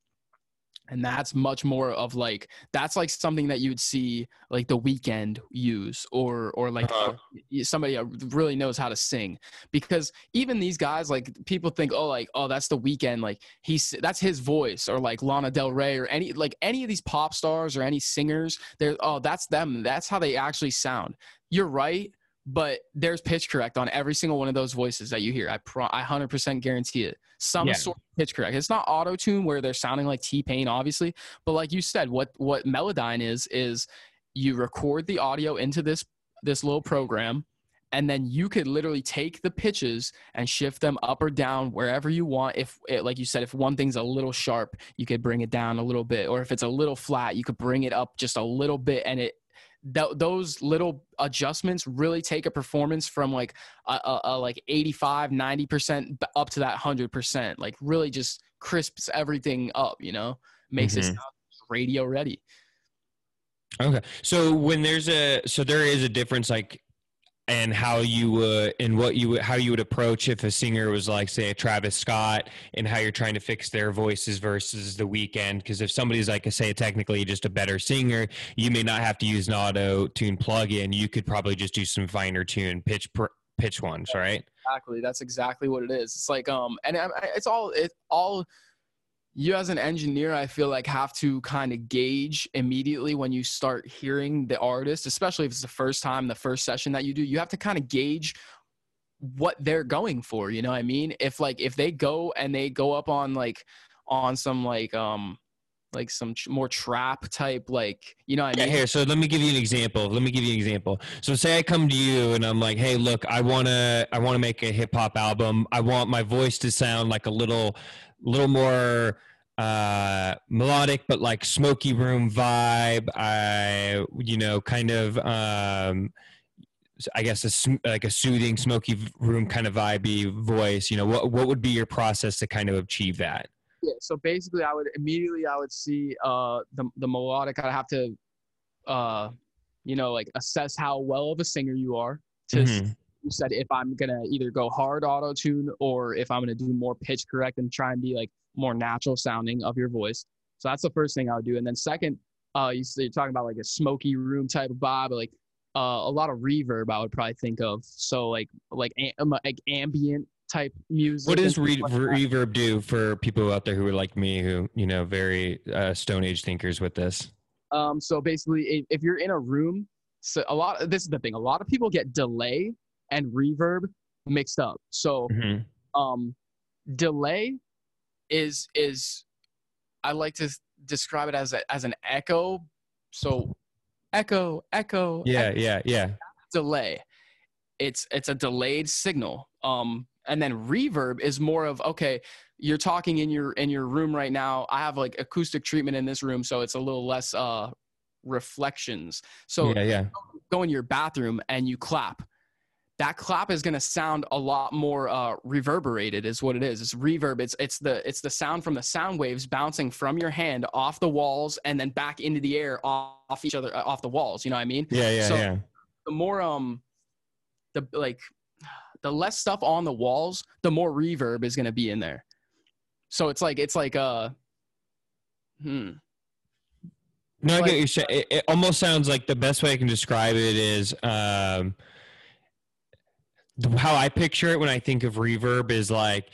and that's much more of like that's like something that you would see like the Weeknd use or or like Uh-huh. uh, somebody really knows how to sing. Because even these guys like people think oh like oh that's the Weeknd like he's that's his voice or like Lana Del Rey or any like any of these pop stars or any singers they're oh that's them. That's how they actually sound. You're right but there's pitch correct on every single one of those voices that you hear. I pro- I 100% guarantee it. Some Yeah. sort of pitch correct. It's not auto tune where they're sounding like T Pain, obviously, but like you said, what what Melodyne is is you record the audio into this this little program, and then you could literally take the pitches and shift them up or down wherever you want if it, like you said if one thing's a little sharp you could bring it down a little bit or if it's a little flat you could bring it up just a little bit and it th- those little adjustments really take a performance from like a, a, a like 85 90% up to that 100% like really just crisps everything up you know makes Mhm. it sound radio ready Okay. So when there's a so there is a difference like and how you would and what you would how you would approach if a singer was like say a Travis Scott and how you're trying to fix their voices versus the Weeknd. Because if somebody's like say technically just a better singer you may not have to use an auto tune plugin. You could probably just do some finer tune pitch per, pitch ones right? exactly that's exactly what it is. It's like um and I- it's all it all you as an engineer i feel like have to kind of gauge immediately when you start hearing the artist especially if it's the first time the first session that you do you have to kind of gauge what they're going for you know what i mean? If like if they go and they go up on like on some like um like some tr- more trap type like you know what i Yeah, here. So let me give you an example. Let me give you an example. So say I come to you and I'm like, "Hey, look, I wanna, I wanna make a hip hop album. I want my voice to sound like a little, little more uh melodic but like smoky room vibe i you know kind of um i guess a like a soothing smoky room kind of vibey voice you know what what would be your process to kind of achieve that Yeah. So basically, I would immediately I would see uh the the melodic. I'd have to, uh, you know, like assess how well of a singer you are. To Mhm. you said if I'm gonna either go hard auto tune or if I'm gonna do more pitch correct and try and be like more natural sounding of your voice. So that's the first thing I would do. And then second, uh, you you're talking about like a smoky room type of vibe, like uh, a lot of reverb. I would probably think of. So like like am- like ambient type music. What does re- like reverb do for people out there who are like me, who you know, very uh, Stone Age thinkers with this? Um, so basically, if, you're in a room, so a lot. This is the thing. A lot of people get delay and reverb mixed up. So Mhm. um, delay is is I like to describe it as a, as an echo. So echo, echo, Yeah, echo, yeah, yeah. delay. It's it's a delayed signal. Um, and then reverb is more of okay. You're talking in your in your room right now. I have like acoustic treatment in this room, so it's a little less uh reflections. So yeah, yeah. go in your bathroom and you clap that clap is going to sound a lot more uh, reverberated is what it is it's reverb it's it's the it's the sound from the sound waves bouncing from your hand off the walls and then back into the air off, off each other uh, off the walls you know what i mean Yeah, yeah, So- yeah. the more um the like the less stuff on the walls the more reverb is going to be in there so it's like it's like uh hmm No, I get what you're saying. It, it almost sounds like the best way I can describe it is um, how I picture it when I think of reverb is like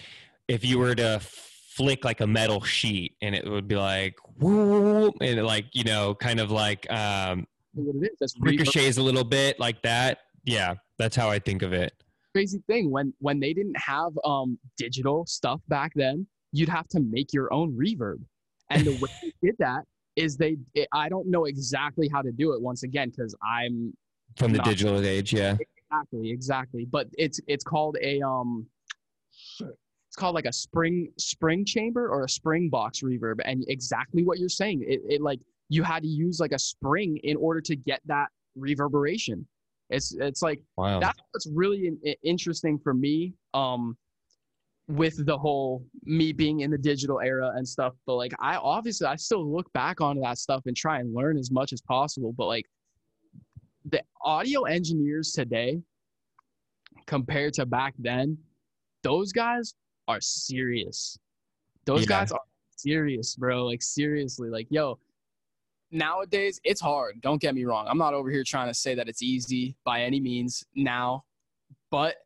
if you were to flick like a metal sheet and it would be like whoop, and it like you know kind of like um, what it is that's reverb. ricochets a little bit like that. Yeah, that's how I think of it. Crazy thing when when they didn't have um digital stuff back then you'd have to make your own reverb. And the way they did that is they it, i don't know exactly how to do it once again because i'm From the Not- digital age, yeah. exactly exactly. But it's it's called a um it's called like a spring spring chamber or a spring box reverb. And exactly what you're saying it, it like you had to use like a spring in order to get that reverberation it's it's like Wow. that's what's really interesting for me um with the whole me being in the digital era and stuff but like i obviously i still look back on that stuff and try and learn as much as possible but like the audio engineers today compared to back then those guys are serious those Yeah. guys are serious bro like seriously like yo nowadays it's hard. Don't get me wrong. I'm not over here trying to say that it's easy by any means now but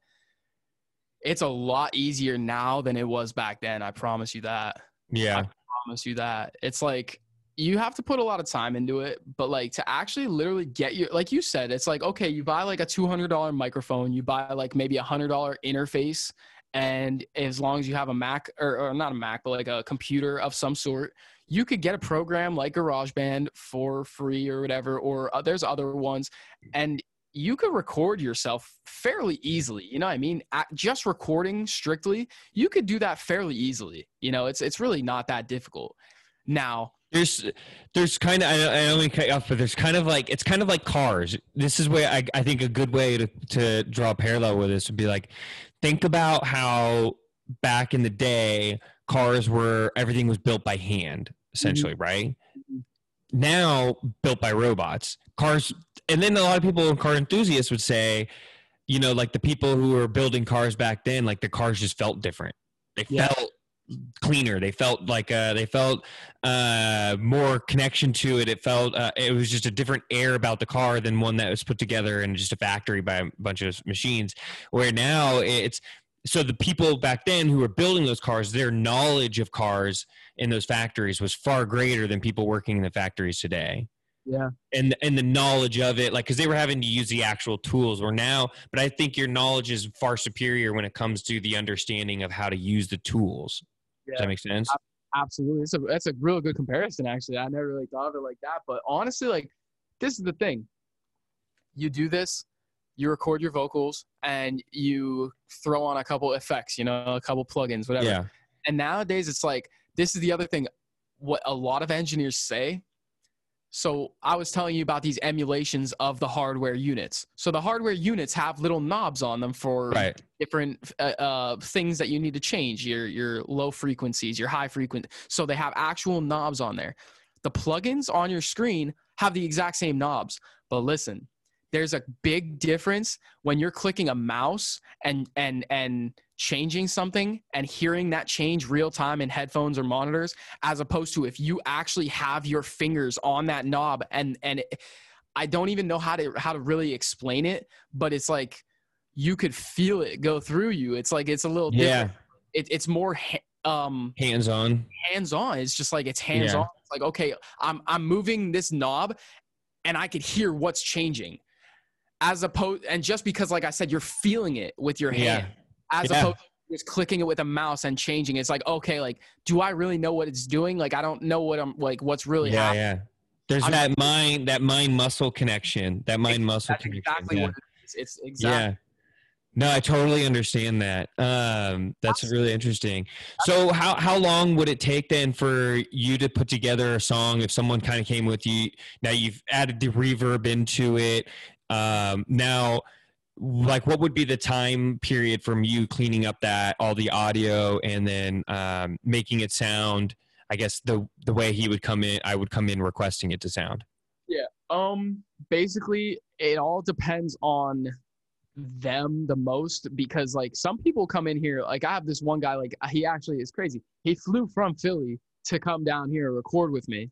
it's a lot easier now than it was back then. I promise you that. Yeah. I promise you that. It's like you have to put a lot of time into it but like to actually literally get your like you said it's like okay you buy like a $200 microphone you buy like maybe a $100 interface and as long as you have a mac or, or not a mac but like a computer of some sort you could get a program like garageband for free or whatever or uh, there's other ones and you could record yourself fairly easily. You know what I mean? At just recording strictly, you could do that fairly easily. You know, it's it's really not that difficult. Now, there's there's kind of I, I to cut off, but there's kind of like it's kind of like cars. This is where I, I think a good way to to draw a parallel with this would be like think about how back in the day cars were everything was built by hand essentially, right? Mhm. Now built by robots. Cars and then a lot of people car enthusiasts would say, you know, like the people who were building cars back then, like the cars just felt different. They Yeah. felt cleaner. They felt like uh, they felt uh, more connection to it. It felt uh, it was just a different air about the car than one that was put together in just a factory by a bunch of machines. Where now it's so the people back then who were building those cars, their knowledge of cars in those factories was far greater than people working in the factories today yeah, and and the knowledge of it like because they were having to use the actual tools or now but i think your knowledge is far superior when it comes to the understanding of how to use the tools does that make sense absolutely. It's a that's a real good comparison. Actually, I never really thought of it like that. But honestly, like this is the thing. You do this, you record your vocals, and you throw on a couple effects. You know, a couple plugins, whatever. yeah And nowadays, it's like this is the other thing. What a lot of engineers say. So I was telling you about these emulations of the hardware units. So the hardware units have little knobs on them for right different uh, uh, things that you need to change your your low frequencies, your high frequency. So they have actual knobs on there. The plugins on your screen have the exact same knobs, but listen, there's a big difference when you're clicking a mouse and and and changing something and hearing that change real time in headphones or monitors as opposed to if you actually have your fingers on that knob and and it, I don't even know how to how to really explain it but it's like you could feel it go through you it's like it's a little yeah different. It, it's more ha- um hands on hands on. It's just like it's hands on. It's like okay, I'm I'm moving this knob, and I could hear what's changing, as opposed and just because like I said, you're feeling it with your hand, as Yeah. opposed to just clicking it with a mouse and changing. It's like okay, like do I really know what it's doing? Like I don't know what I'm like what's really yeah happening. yeah there's I'm- that mind that mind muscle connection that mind muscle connection exactly yeah. what it is. It's exactly. yeah no i totally understand that um that's really interesting so how how long would it take then for you to put together a song if someone kind of came with you now you've added the reverb into it um now like what would be the time period from you cleaning up that all the audio and then um making it sound i guess the the way he would come in i would come in requesting it to sound Yeah. Um, basically, it all depends on them the most because like some people come in here like I have this one guy like he actually is crazy. He flew from Philly to come down here and record with me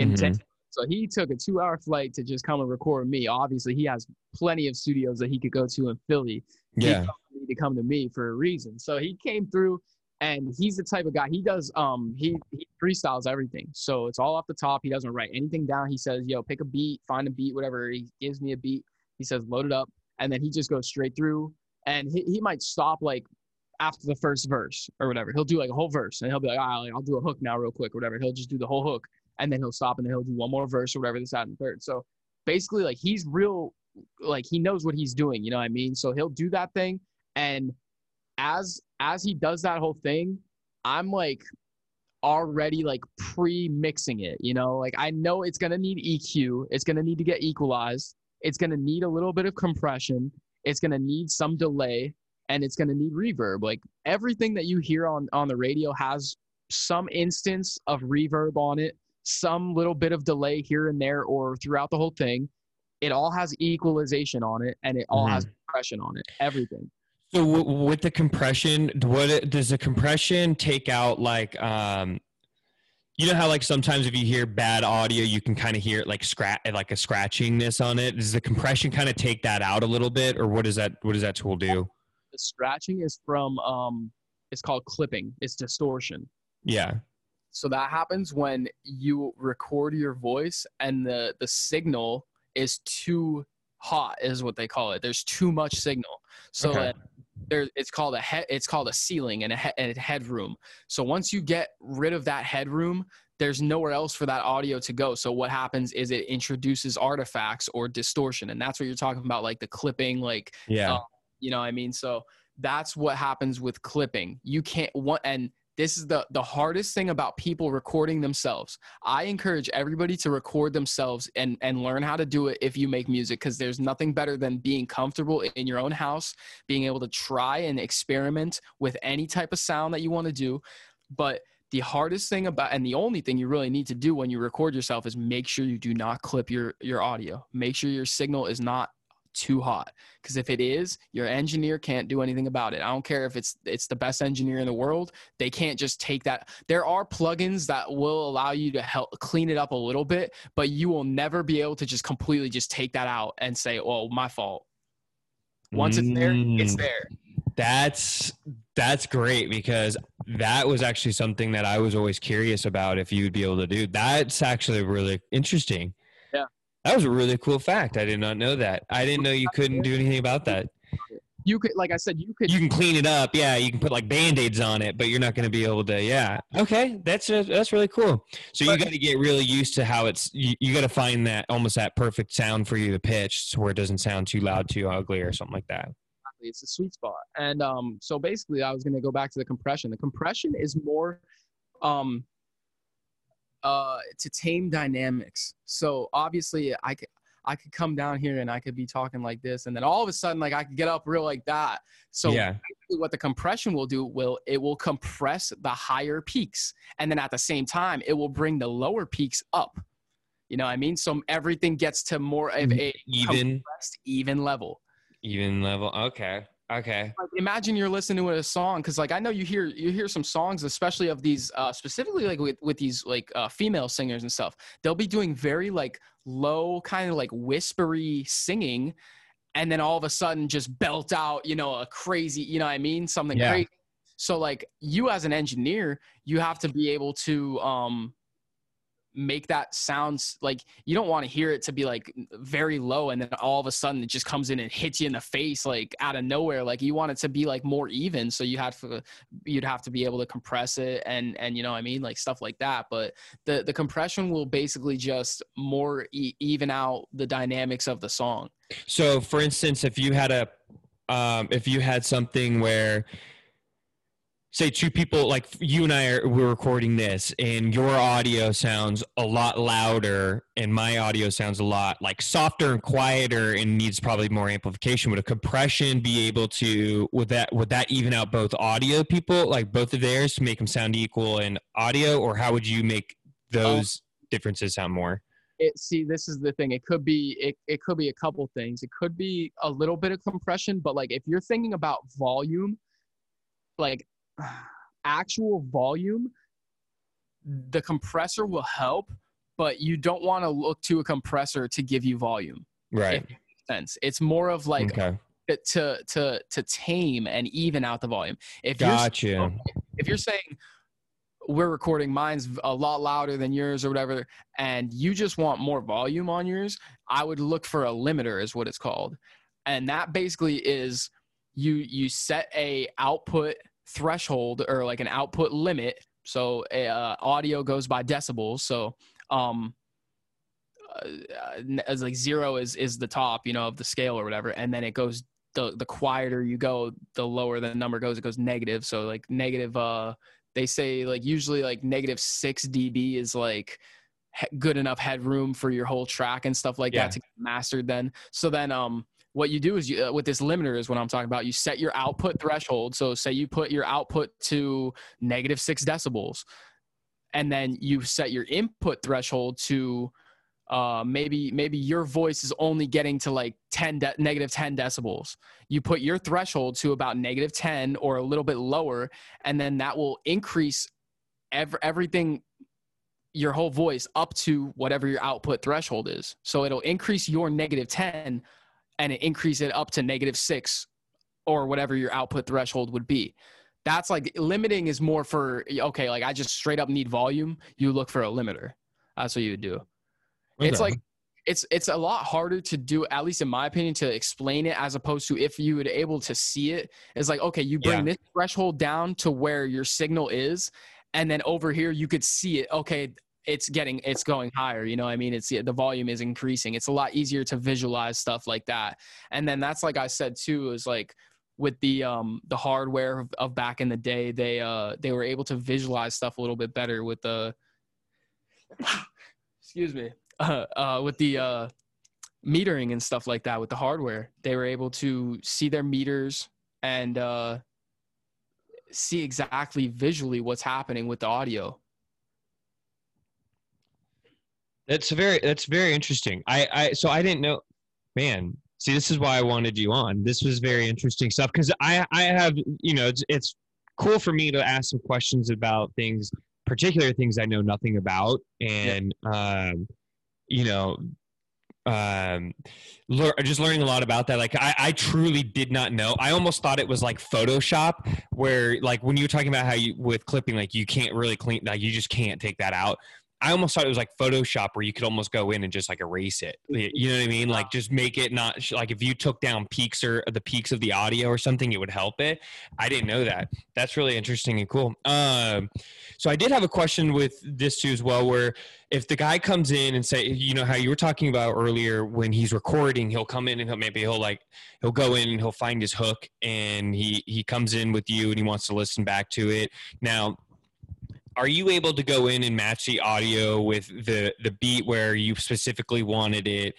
in Mhm. So he took a two-hour flight to just come and record me. Obviously, he has plenty of studios that he could go to in Philly. He yeah need to come to me for a reason. So he came through and he's the type of guy he does um he he freestyles everything. So it's all off the top. He doesn't write anything down. He says, "Yo, pick a beat, find a beat, whatever." He gives me a beat. He says, "Load it up." And then he just goes straight through and he, he might stop like after the first verse or whatever. He'll do like a whole verse and he'll be like, "All right, I'll do a hook now real quick or whatever." He'll just do the whole hook and then he'll stop and then he'll do one more verse or whatever this out and third. So basically like he's real like he knows what he's doing, you know what I mean? So he'll do that thing and as as he does that whole thing, I'm like already like pre-mixing it, you know? Like I know it's going to need EQ, it's going to need to get equalized, it's going to need a little bit of compression, it's going to need some delay and it's going to need reverb. Like everything that you hear on on the radio has some instance of reverb on it, some little bit of delay here and there or throughout the whole thing. It all has equalization on it and it all Mhm. has compression on it. Everything. So w- with the compression, what it- does the compression take out? Like, um, you know how like sometimes if you hear bad audio, you can kind of hear it like scratch, like a scratchingness on it. Does the compression kind of take that out a little bit, or what does that what does that tool do? The scratching is from um it's called clipping. It's distortion. Yeah, So that happens when you record your voice and the the signal is too hot is what they call it. There's too much signal. So Okay. that there it's called a head it's called a ceiling and a, he, and a headroom. So once you get rid of that headroom, there's nowhere else for that audio to go. So what happens is it introduces artifacts or distortion, and that's what you're talking about, like the clipping, like Yeah. um, you know what I mean. So that's what happens with clipping. You can't want and this is the the hardest thing about people recording themselves. I encourage everybody to record themselves and and learn how to do it if you make music because there's nothing better than being comfortable in your own house, being able to try and experiment with any type of sound that you want to do. But the hardest thing about and the only thing you really need to do when you record yourself is make sure you do not clip your your audio. Make sure your signal is not too hot because if it is your engineer can't do anything about it i don't care if it's it's the best engineer in the world they can't just take that there are plugins that will allow you to help clean it up a little bit but you will never be able to just completely just take that out and say oh my fault once it's there it's Mm. there That's that's great because that was actually something that I was always curious about if you would be able to do. That's actually really interesting. That was a really cool fact. I did not know that. I didn't know you couldn't do anything about that. you could like i said you could You can clean it up. Yeah, you can put like band-aids on it, but you're not going to be able to yeah. Okay, that's uh that's really cool. So you got to get really used to how it's you, you got to find that almost that perfect sound for you to pitch where it doesn't sound too loud, too ugly or something like that. It's a sweet spot. And um, so basically, I was going to go back to the compression. The compression is more um, uh, to tame dynamics. So obviously, I could I could come down here and I could be talking like this, and then all of a sudden, like I could get up real like that. So yeah. what the compression will do will it will compress the higher peaks, and then at the same time, it will bring the lower peaks up. You know what I mean? So everything gets to more of a Even compressed, even level. even level. Okay. Okay. like imagine you're listening to a song because like i know you hear you hear some songs especially of these uh specifically like with with these like uh female singers and stuff they'll be doing very like low kind of like whispery singing and then all of a sudden just belt out you know a crazy you know what i mean something Yeah. crazy so like you as an engineer you have to be able to um make that sounds like you don't want to hear it to be like very low and then all of a sudden it just comes in and hits you in the face like out of nowhere like you want it to be like more even so you have to you'd have to be able to compress it and and you know what i mean like stuff like that but the the compression will basically just more e- even out the dynamics of the song. So, for instance, if you had a, um, if you had something where, say, two people like you and I are we're recording this, and your audio sounds a lot louder, and my audio sounds a lot like softer and quieter, and needs probably more amplification. Would a compression be able to? Would that would that even out both audio people, like both of theirs, to make them sound equal in audio, or how would you make those um, differences sound more? it see this is the thing it could be it, it could be a couple things it could be a little bit of compression but like if you're thinking about volume like actual volume the compressor will help but you don't want to look to a compressor to give you volume. Right. sense. It's more of like okay. to to to tame and even out the volume. If you're if you're saying we're recording mine's a lot louder than yours or whatever and you just want more volume on yours i would look for a limiter is what it's called. And that basically is you you set a output threshold or like an output limit. So uh, audio goes by decibels. So um uh, as like zero is is the top you know of the scale or whatever and then it goes the the quieter you go the lower the number goes it goes negative. So like negative uh they say like usually like negative 6 db is like good enough headroom for your whole track and stuff like Yeah. that to get mastered then. So then um what you do is you uh, with this limiter is what i'm talking about. You set your output threshold. So say you put your output to negative 6 decibels and then you set your input threshold to uh, maybe maybe your voice is only getting to like 10 de- negative 10 decibels. You put your threshold to about negative 10 or a little bit lower and then that will increase ev- everything your whole voice up to whatever your output threshold is. So it'll increase your negative 10 and increase it up to negative 6 or whatever your output threshold would be. That's like limiting is more for okay like i just straight up need volume. You look for a limiter. That's what you would do. It's like it's it's a lot harder to do at least in my opinion to explain it as opposed to if you would able to see it. It's like okay you bring Yeah. this threshold down to where your signal is and then over here you could see it. Okay it's getting it's going higher you know i mean? It's the volume is increasing. It's a lot easier to visualize stuff like that. And then that's like i said too is like with the um the hardware of, of back in the day they uh they were able to visualize stuff a little bit better with the excuse me uh, uh with the uh metering and stuff like that with the hardware. They were able to see their meters and uh see exactly visually what's happening with the audio That's very that's very interesting. I I so I didn't know, man. See, this is why I wanted you on. This was very interesting stuff because I I have you know it's it's cool for me to ask some questions about things, particular things I know nothing about, and um, you know, um, lear- just learning a lot about that. Like I I truly did not know. I almost thought it was like Photoshop, where like when you were talking about how you with clipping, like you can't really clean, like you just can't take that out. I almost thought it was like Photoshop where you could almost go in and just like erase it. You know what I mean? Like just make it not like if you took down peaks or the peaks of the audio or something, it would help it. I didn't know that. That's really interesting and cool. Um, so I did have a question with this too as well, where if the guy comes in and say, you know, how you were talking about earlier when he's recording, he'll come in and he'll maybe he'll like he'll go in and he'll find his hook and he he comes in with you and he wants to listen back to it. Now are you able to go in and match the audio with the the beat where you specifically wanted it?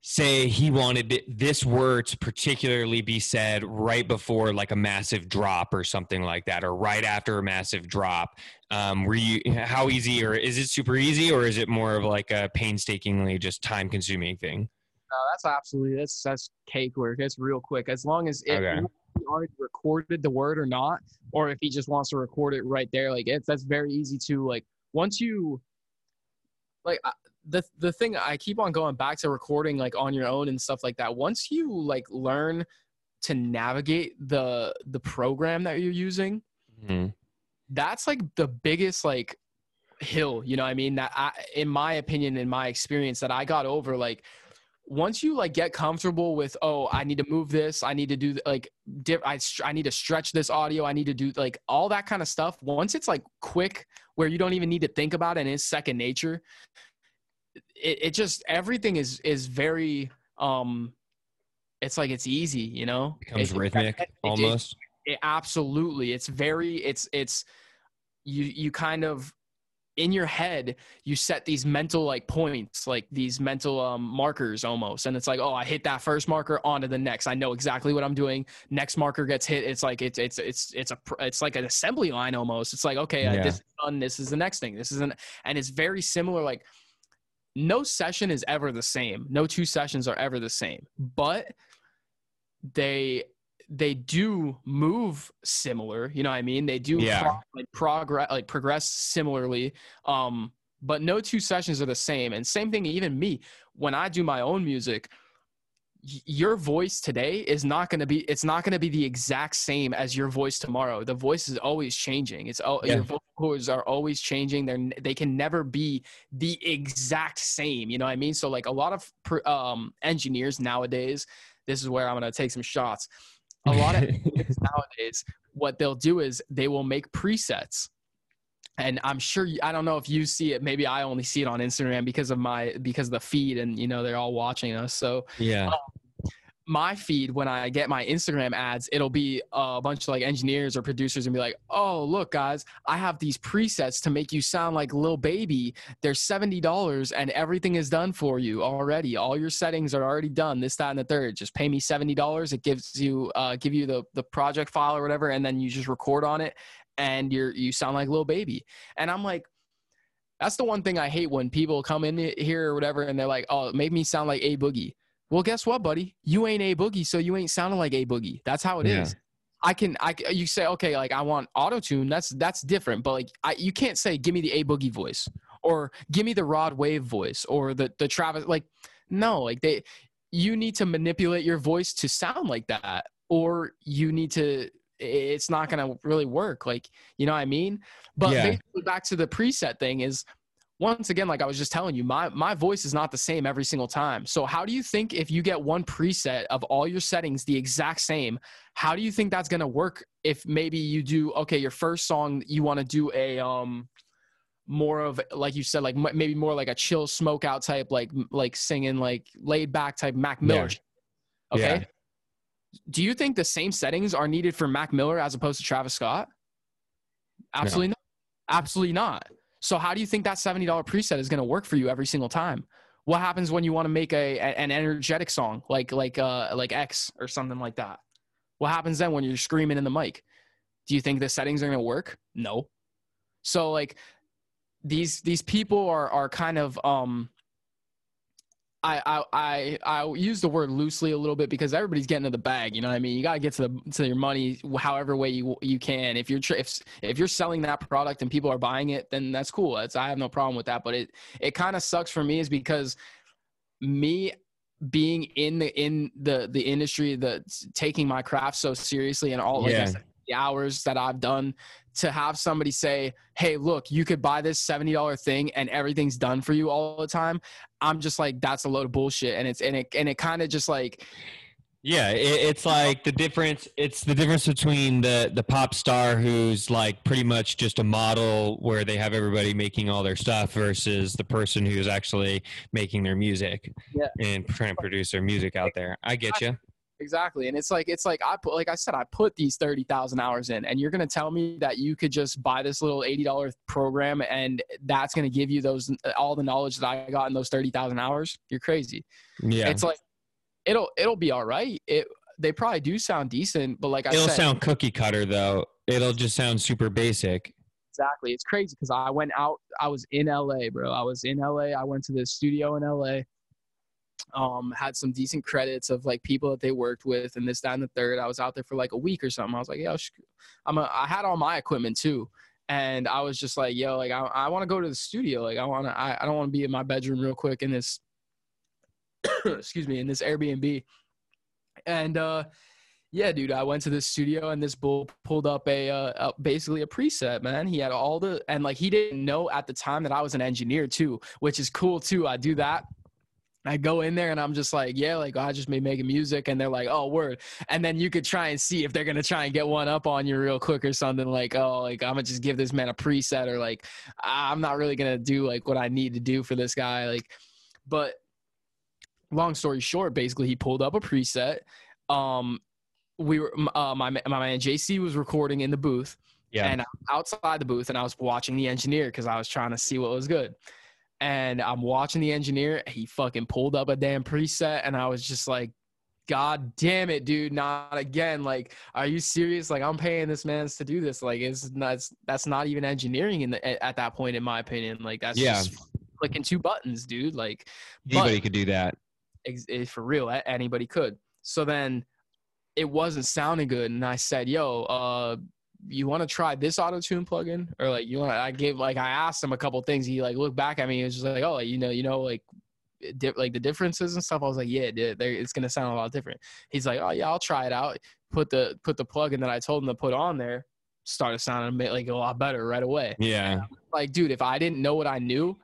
Say he wanted it, this word to particularly be said right before like a massive drop or something like that or right after a massive drop. Um, were you how easy or is it super easy or is it more of like a painstakingly just time consuming thing? No that's absolutely that's that's cake work. It's real quick. As long as it Okay. Already recorded the word or not or if he just wants to record it right there like it's that's very easy to like once you like the the thing i keep on going back to recording like on your own and stuff like that once you like learn to navigate the the program that you're using Mhm. that's like the biggest like hill you know what i mean that I, in my opinion in my experience that i got over like once you like get comfortable with oh i need to move this i need to do like dip, I, I need to stretch this audio i need to do like all that kind of stuff once it's like quick where you don't even need to think about it and it's second nature it, it just everything is is very um it's like it's easy you know? Becomes It- rhythmic it- almost. it, absolutely it's very it's it's you you kind of in your head you set these mental like points like these mental um, markers almost. And it's like oh i hit that first marker on to the next. I know exactly what i'm doing. Next marker gets hit. It's like it's it's it's it's a it's like an assembly line almost. It's like okay uh, this is done. This is the next thing. This isn't and it's very similar like no session is ever the same. No two sessions are ever the same. But they they do move similar you know what i mean? They do Yeah. pro- like progress like progress similarly um but no two sessions are the same. And same thing even me. When i do my own music y- your voice today is not going to be it's not going to be the exact same as your voice tomorrow. The voice is always changing. It's all Yeah. your vocals are always changing. They're they can never be the exact same you know what i mean? So like a lot of um engineers nowadays this is where i'm going to take some shots a lot of nowadays what they'll do is they will make presets. And i'm sure i don't know if you see it maybe i only see it on instagram because of my because of the feed and you know they're all watching us. So yeah um, my feed when I get my Instagram ads, it'll be a bunch of like engineers or producers and be like, "Oh, look, guys, I have these presets to make you sound like Lil Baby. They're seventy dollars, and everything is done for you already. All your settings are already done. This, that, and the third. Just pay me seventy dollars. It gives you uh, give you the the project file or whatever, and then you just record on it, and you're you sound like Lil Baby. And I'm like. That's the one thing I hate when people come in here or whatever and they're like, "Oh, make me sound like A Boogie." Well, guess what, buddy? You ain't a boogie, so you ain't sounding like a boogie. That's how it is. Yeah. I can, I you say, okay, like I want auto tune. That's that's different. But like, I, you can't say, give me the a boogie voice, or give me the Rod Wave voice, or the the Travis. Like, no, like they, you need to manipulate your voice to sound like that, or you need to. It's not gonna really work. Like, you know what I mean? But Yeah. basically, back to the preset thing is once again, like I was just telling you, my my voice is not the same every single time. So how do you think if you get one preset of all your settings the exact same, how do you think that's gonna work if maybe you do okay, your first song you want to do a um more of like you said, like m- maybe more like a chill smoke out type, like like singing like laid back type Mac Miller. Yeah. Okay. Yeah. Do you think the same settings are needed for Mac Miller as opposed to Travis Scott? Absolutely not. Absolutely not. So how do you think that seventy dollar preset is going to work for you every single time? What happens when you want to make a- an energetic song like like uh like X or something like that? What happens then when you're screaming in the mic? Do you think the settings are going to work? No. So like these these people are are kind of um I, I I I use the word loosely a little bit because everybody's getting to the bag. You know what I mean? You got to get to the to your money however way you you can. If you're if if you're selling that product and people are buying it, then that's cool. That's I have no problem with that. But it it kind of sucks for me is because me being in the in the the industry, the taking my craft so seriously and all like I Yeah. said, the hours that I've done to have somebody say, "Hey, look, you could buy this seventy dollar thing and everything's done for you all the time." I'm just like, that's a load of bullshit, and it's and it and it kind of just like Yeah, it, it's like the difference. It's the difference between the the pop star who's like pretty much just a model where they have everybody making all their stuff versus the person who's actually making their music Yeah. and trying to produce their music out there. I get you. Exactly. And it's like it's like I put like I said, I put these thirty thousand hours in and you're gonna tell me that you could just buy this little eighty dollar program and that's gonna give you those uh, all the knowledge that I got in those thirty thousand hours? You're crazy. Yeah, It's like it'll it'll be all right. It they probably do sound decent, but like I it'll said sound cookie cutter though. It'll just sound super basic. exactly. It's crazy because I went out I was in LA, bro. I was in LA. I went to the studio in LA. Um, had some decent credits of like people that they worked with and this, that, and the third. I was out there for like a week or something. I was like, yo, I'm a, I had all my equipment too. And I was just like, yo, like I, I want to go to the studio. Like I want to, I, I don't want to be in my bedroom real quick in this, excuse me, in this Airbnb. And uh, yeah, dude, I went to this studio and this bull pulled up a, uh, uh, basically a preset, man. He had all the, and like he didn't know at the time that I was an engineer too, which is cool too. I do that. I go in there and I'm just like, yeah, like I just been making music, and they're like, oh, word. And then you could try and see if they're gonna try and get one up on you real quick or something like, oh, like I'm gonna just give this man a preset or like I'm not really gonna do like what I need to do for this guy, like. But long story short, basically he pulled up a preset. Um, we were uh, my my man JC was recording in the booth, Yeah, and outside the booth and I was watching the engineer because I was trying to see what was good. And I'm watching the engineer. He fucking pulled up a damn preset, and I was just like, God damn it, dude, not again. Like, are you serious? Like, I'm paying this man to do this. Like, it's not, that's not even engineering in the, at at that point, in my opinion. Like, that's Yeah. just clicking two buttons, dude. Like, anybody could do that. ex- eh, for real anybody could so then it wasn't sounding good and i said yo uh you want to try this auto tune plugin? Or like you want i gave like i asked him a couple things. He like looked back at me and was just like oh you know you know like di- like the differences and stuff? I was like yeah dude, it's gonna sound a lot different. He's like oh yeah i'll try it out. Put the put the plugin that i told him to put on there started sounding a bit like a lot better right away. Yeah, like dude if i didn't know what i knew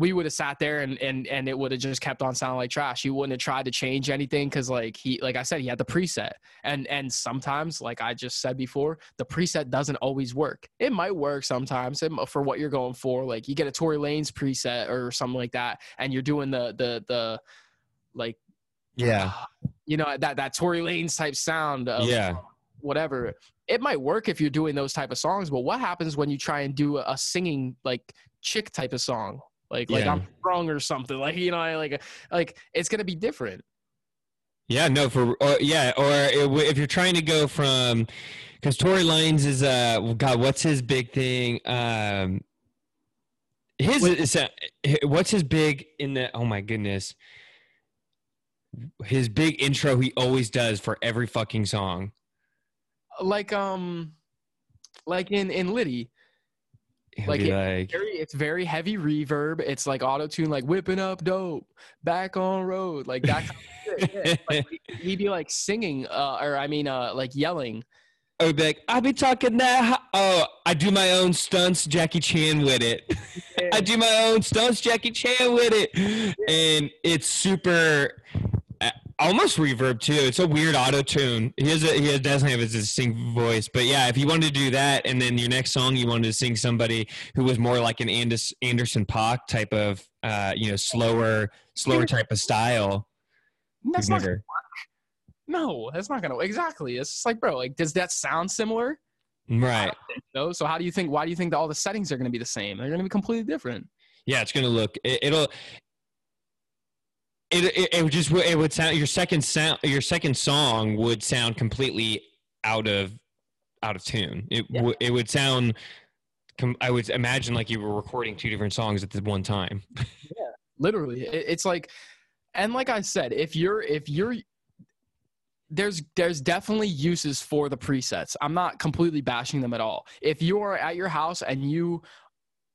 we would have sat there and and and it would have just kept on sounding like trash. He wouldn't have tried to change anything because like he like i said he had the preset. And and sometimes like i just said before the preset doesn't always work. It might work sometimes for what you're going for like you get a Tory Lanez preset or something like that and you're doing the the the like yeah, you know that that Tory Lanez type sound of yeah, whatever. It might work if you're doing those type of songs but what happens when you try and do a singing like chick type of song like like Yeah. i'm strong or something like you know I, like like it's gonna be different yeah. No, for or, yeah, or if you're trying to go from because Tory Lanez is uh God, what's his big thing? Um, his is uh, what's his big in the oh my goodness, his big intro he always does for every fucking song. like um like in in liddy Like it- like very it's very heavy reverb it's like auto tune like whipping up dope back on road like that kind of shit. Yeah. Like, he'd be like singing uh or i mean uh like yelling I would be like, I be talking that. Oh, I do my own stunts, Jackie Chan with it. I do my own stunts, Jackie Chan with it, and it's super. Almost reverb too. It's a weird auto tune. He has a, he doesn't have a distinct voice, but yeah, if you wanted to do that, and then your next song you wanted to sing somebody who was more like an Anders, Anderson .Paak type of, uh, you know, slower slower type of style. That's not never- no, that's not gonna exactly. It's just like, bro, like, does that sound similar? right. No. So how do you think? Why do you think that all the settings are gonna be the same? They're gonna be completely different. Yeah, it's gonna look. It, it'll. It, it it would just it would sound your second sound your second song would sound completely out of out of tune. It Yeah. would it would sound. com- I would imagine like you were recording two different songs at the one time. yeah, literally It- it's like and like i said if you're if you're there's there's definitely uses for the presets i'm not completely bashing them at all if you're at your house and you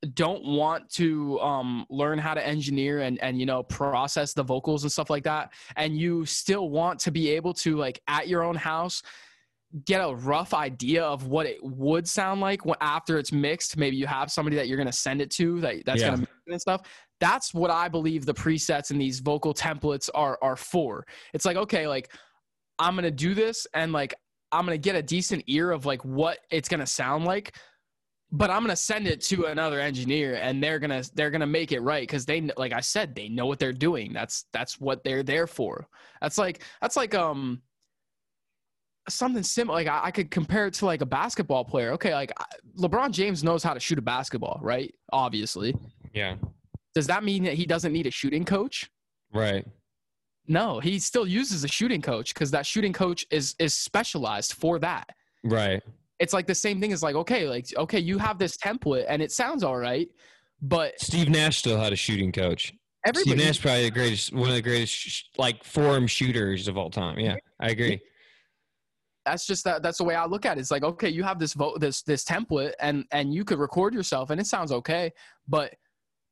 don't want to um, learn how to engineer and and you know process the vocals and stuff like that and you still want to be able to like at your own house get a rough idea of what it would sound like after it's mixed. Maybe you have somebody that you're going to send it to that that's Yeah. going to mix it and stuff. That's what i believe the presets and these vocal templates are are for. It's like okay like i'm going to do this and like i'm going to get a decent ear of like what it's going to sound like but i'm going to send it to another engineer and they're going to they're to make it right cuz they like i said they know what they're doing. That's that's what they're there for. That's like that's like um something similar like I, I could compare it to like a basketball player. Okay like lebron james knows how to shoot a basketball right? Obviously. Yeah. does that mean that he doesn't need a shooting coach? Right. no he still uses a shooting coach because that shooting coach is is specialized for that. Right. It's like the same thing as like okay like okay you have this template and it sounds all right but Steve Nash still had a shooting coach. everybody Steve Nash probably the greatest, one of the greatest sh- like forum shooters of all time. Yeah, I agree. that's just that that's the way I look at it. It's like, okay, you have this vote this this template and and you could record yourself and it sounds okay, but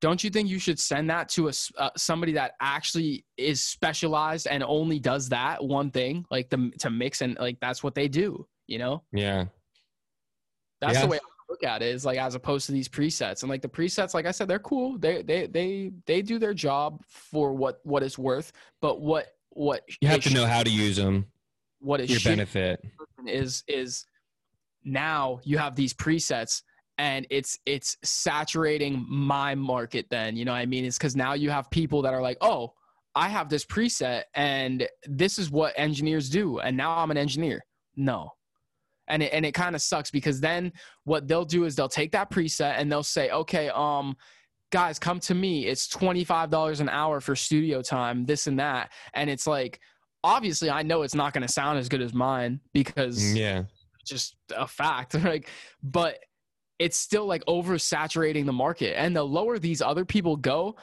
don't you think you should send that to a uh, somebody that actually is specialized and only does that one thing, like the to mix and like that's what they do, you know? Yeah. That's Yeah. the way I look at it is like as opposed to these presets. And like the presets, like I said, they're cool. They they they they do their job for what what it's worth, but what what You have to know how to use them. What is Your benefit. is is now you have these presets and it's it's saturating my market then you know what i mean it's because now you have people that are like oh i have this preset and this is what engineers do and now i'm an engineer no and it, and it kind of sucks because then what they'll do is they'll take that preset and they'll say okay um guys come to me. It's $25 an hour for studio time this and that. And it's like obviously i know it's not going to sound as good as mine because Yeah. just a fact like but it's still like oversaturating the market. And the lower these other people go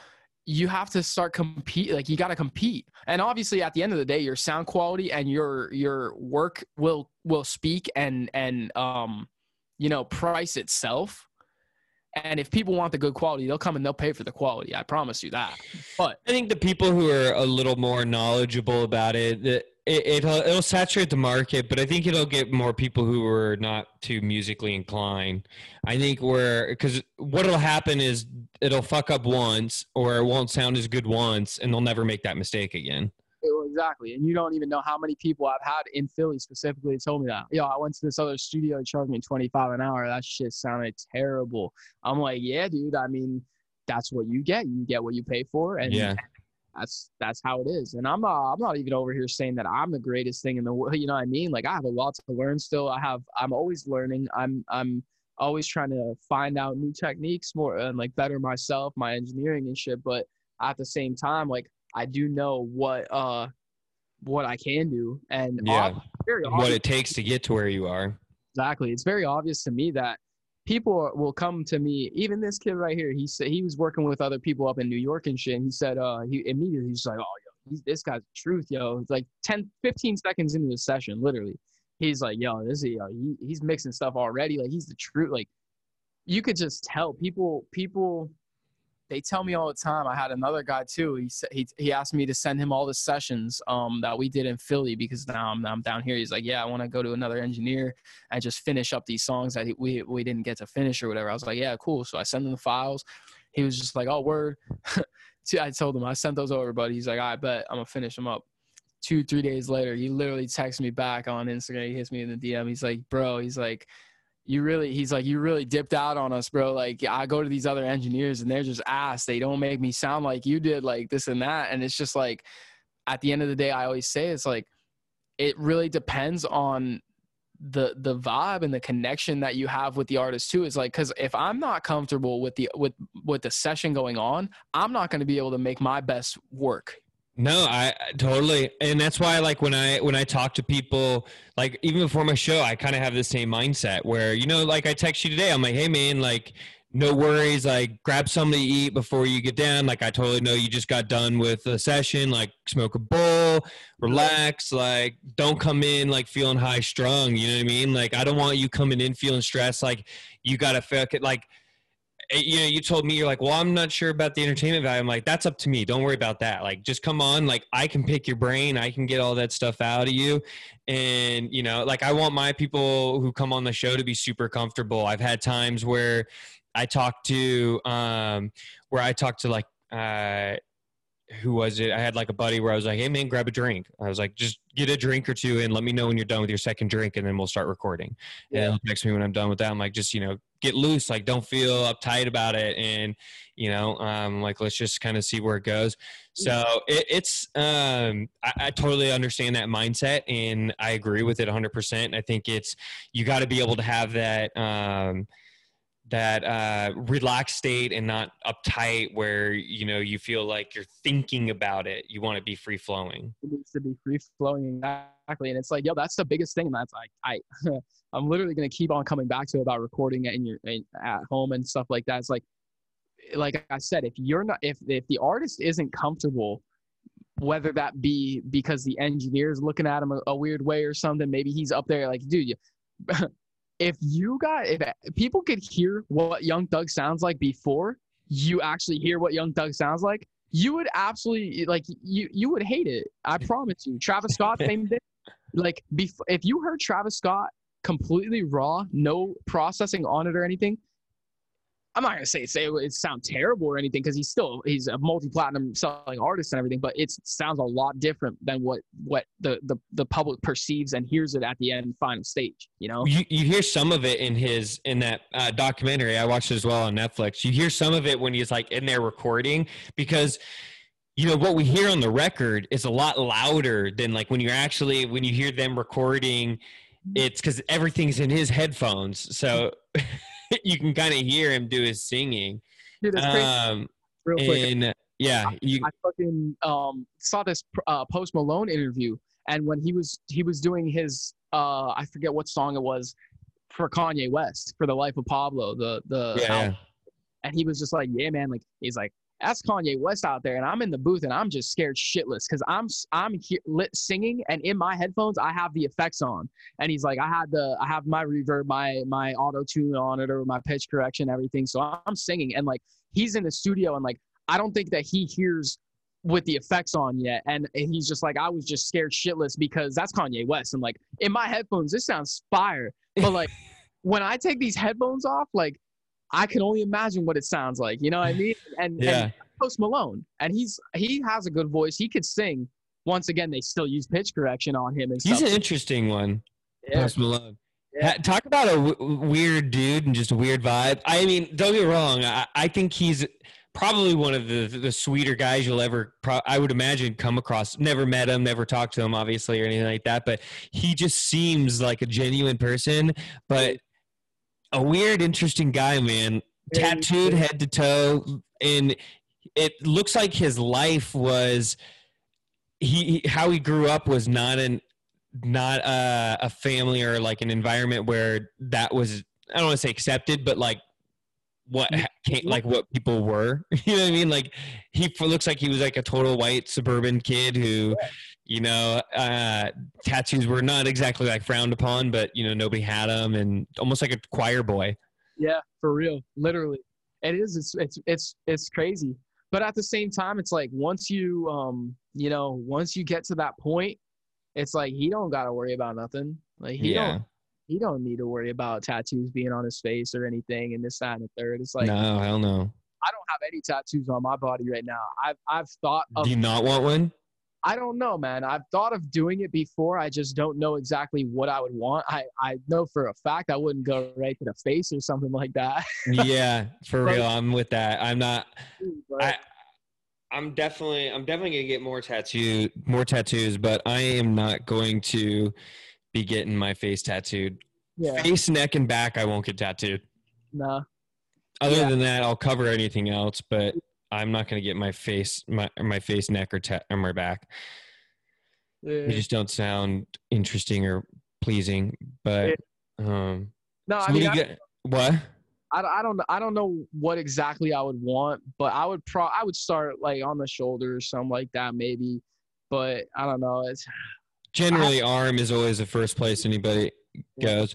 you have to start compete like you got to compete. And obviously at the end of the day your sound quality and your your work will will speak and and um you know price itself. And if people want the good quality they'll come and they'll pay for the quality. I promise you that. But I think the people who are a little more knowledgeable about it, it, it'll it'll saturate the market, but I think it'll get more people who are not too musically inclined. I think where because what'll happen is it'll fuck up once, or it won't sound as good once, and they'll never make that mistake again. Exactly. And you don't even know how many people I've had in Philly specifically told me that. Yo, I went to this other studio and charged me 25 an hour. That shit sounded terrible. I'm like, yeah, dude. I mean, that's what you get. You get what you pay for. And Yeah, that's that's how it is. And I'm not I'm not even over here saying that I'm the greatest thing in the world. You know what I mean? Like I have a lot to learn still. I have I'm always learning. I'm I'm always trying to find out new techniques more and like better myself, my engineering and shit. But at the same time, like I do know what uh what I can do. And Yeah. ob- what it takes to get to where you are. Exactly. It's very obvious to me that people will come to me. Even this kid right here, he said he was working with other people up in New York and shit. And he said, uh, he immediately he's like, oh, yo, he's, this guy's truth, yo. It's like 10, 15 seconds into the session, literally. He's like, yo, this is, yo, he, he's mixing stuff already. Like he's the truth. Like you could just tell people, people, they tell me all the time. I had another guy too. He he, he asked me to send him all the sessions um that we did in Philly because now I'm, I'm down here. He's like, yeah, I want to go to another engineer and just finish up these songs that we we didn't get to finish or whatever. I was like, yeah, cool. So I send him the files. He was just like, oh, word. I told him I sent those over, but he's like, I bet I'm gonna finish them up. two, three days later, he literally texts me back on Instagram. He hits me in the DM. He's like, bro, he's like, you really, he's like, you really dipped out on us, bro. Like, I go to these other engineers and they're just ass. They don't make me sound like you did, like this and that. And it's just like, at the end of the day, I always say it's like, it really depends on the the vibe and the connection that you have with the artist too is like because if i'm not comfortable with the with with the session going on i'm not going to be able to make my best work no, I totally, and that's why like when I when I talk to people, like even before my show, I kind of have the same mindset where you know, like I text you today, I'm like, hey man, like no worries, like grab something to eat before you get down. Like I totally know you just got done with a session, like smoke a bowl, relax, like don't come in like feeling high strung. You know what I mean? Like I don't want you coming in feeling stressed, like you gotta feel it, like you know, you told me you're like, well, I'm not sure about the entertainment value. I'm like, that's up to me. Don't worry about that. Like, just come on. Like, I can pick your brain. I can get all that stuff out of you. And you know, like, I want my people who come on the show to be super comfortable. I've had times where I talk to, um, where I talk to like, uh, who was it? I had like a buddy where I was like, "Hey man, grab a drink." I was like, "Just get a drink or two and let me know when you're done with your second drink, and then we'll start recording." Yeah. And he'll text me when I'm done with that. I'm like, "Just you know, get loose. Like, don't feel uptight about it, and you know, um, like let's just kind of see where it goes." So it, it's, um, I, I totally understand that mindset, and I agree with it 100. percent I think it's you got to be able to have that. Um, that uh, relaxed state and not uptight where you know you feel like you're thinking about it. You want to be free flowing it needs to be free flowing exactly. And it's like yo that's the biggest thing that's like i i'm literally going to keep on coming back to about recording it in your in, at home and stuff like that. It's like like i said if you're not if if the artist isn't comfortable whether that be because the engineer is looking at him a, a weird way or something maybe he's up there like dude you if you got if people could hear what Young Thug sounds like before you actually hear what Young Thug sounds like, you would absolutely like you you would hate it. I promise you. Travis Scott, same thing. Like before, if you heard Travis Scott completely raw, no processing on it or anything, I'm not gonna say say it, it sound terrible or anything because he's still he's a multi-platinum selling artist and everything, but it sounds a lot different than what what the, the the public perceives and hears it at the end final stage. You know, you you hear some of it in his in that uh, documentary I watched as well on Netflix. You hear some of it when he's like in there recording because you know what we hear on the record is a lot louder than like when you're actually when you hear them recording it's because everything's in his headphones so you can kind of hear him do his singing. Dude, that's crazy. Um, Real quick. And yeah, you. I, I fucking um, saw this uh, Post Malone interview, and when he was he was doing his uh, I forget what song it was for Kanye West for the Life of Pablo, the the yeah, yeah. and he was just like, yeah, man, like he's like, that's Kanye West out there, and I'm in the booth, and I'm just scared shitless because I'm I'm here, lit singing, and in my headphones I have the effects on, and he's like, I had the I have my reverb, my my auto tune on it, or my pitch correction, everything, so I'm singing, and like he's in the studio, and like I don't think that he hears with the effects on yet, and he's just like, I was just scared shitless because that's Kanye West, and like in my headphones this sounds fire, but like when I take these headphones off, like I can only imagine what it sounds like. You know what I mean? And, yeah. and Post Malone, and he's he has a good voice. He could sing. Once again, they still use pitch correction on him and He's stuff. an interesting one. Yeah. Post Malone. Yeah. Talk about a w- weird dude and just a weird vibe. I mean, don't get wrong. I, I think he's probably one of the the sweeter guys you'll ever pro- I would imagine come across. Never met him, never talked to him, obviously, or anything like that. But he just seems like a genuine person. But a weird, interesting guy, man. Tattooed head to toe, and it looks like his life was he, he how he grew up was not an not a, a family or like an environment where that was I don't want to say accepted, but like what like what people were. You know what I mean? Like he looks like he was like a total white suburban kid who, you know, uh, tattoos were not exactly like frowned upon, but you know nobody had them, and almost like a choir boy. Yeah, for real, literally, it is. It's it's it's it's crazy, but at the same time, it's like once you um you know once you get to that point, it's like he don't got to worry about nothing. Like he yeah. don't he don't need to worry about tattoos being on his face or anything and this that and the third. It's like no, hell no. I don't have any tattoos on my body right now. I've I've thought of Do you not want one? I don't know, man. I've thought of doing it before. I just don't know exactly what I would want. I, I know for a fact I wouldn't go right to the face or something like that. yeah, for But- real. I'm with that. I'm not. But- I, I'm definitely. I'm definitely gonna get more tattoo, more tattoos, but I am not going to be getting my face tattooed. yeah, Face, neck, and back. I won't get tattooed. no. Other Yeah. than that, I'll cover anything else, but I'm not gonna get my face, my my face, neck, or, ta- or my back. They Yeah. just don't sound interesting or pleasing. But um, No, so I mean, I, get? What? I, I don't I don't know what exactly I would want, but I would pro I would start like on the shoulder or something like that maybe. But I don't know. It's Generally, arm is always the first place anybody goes.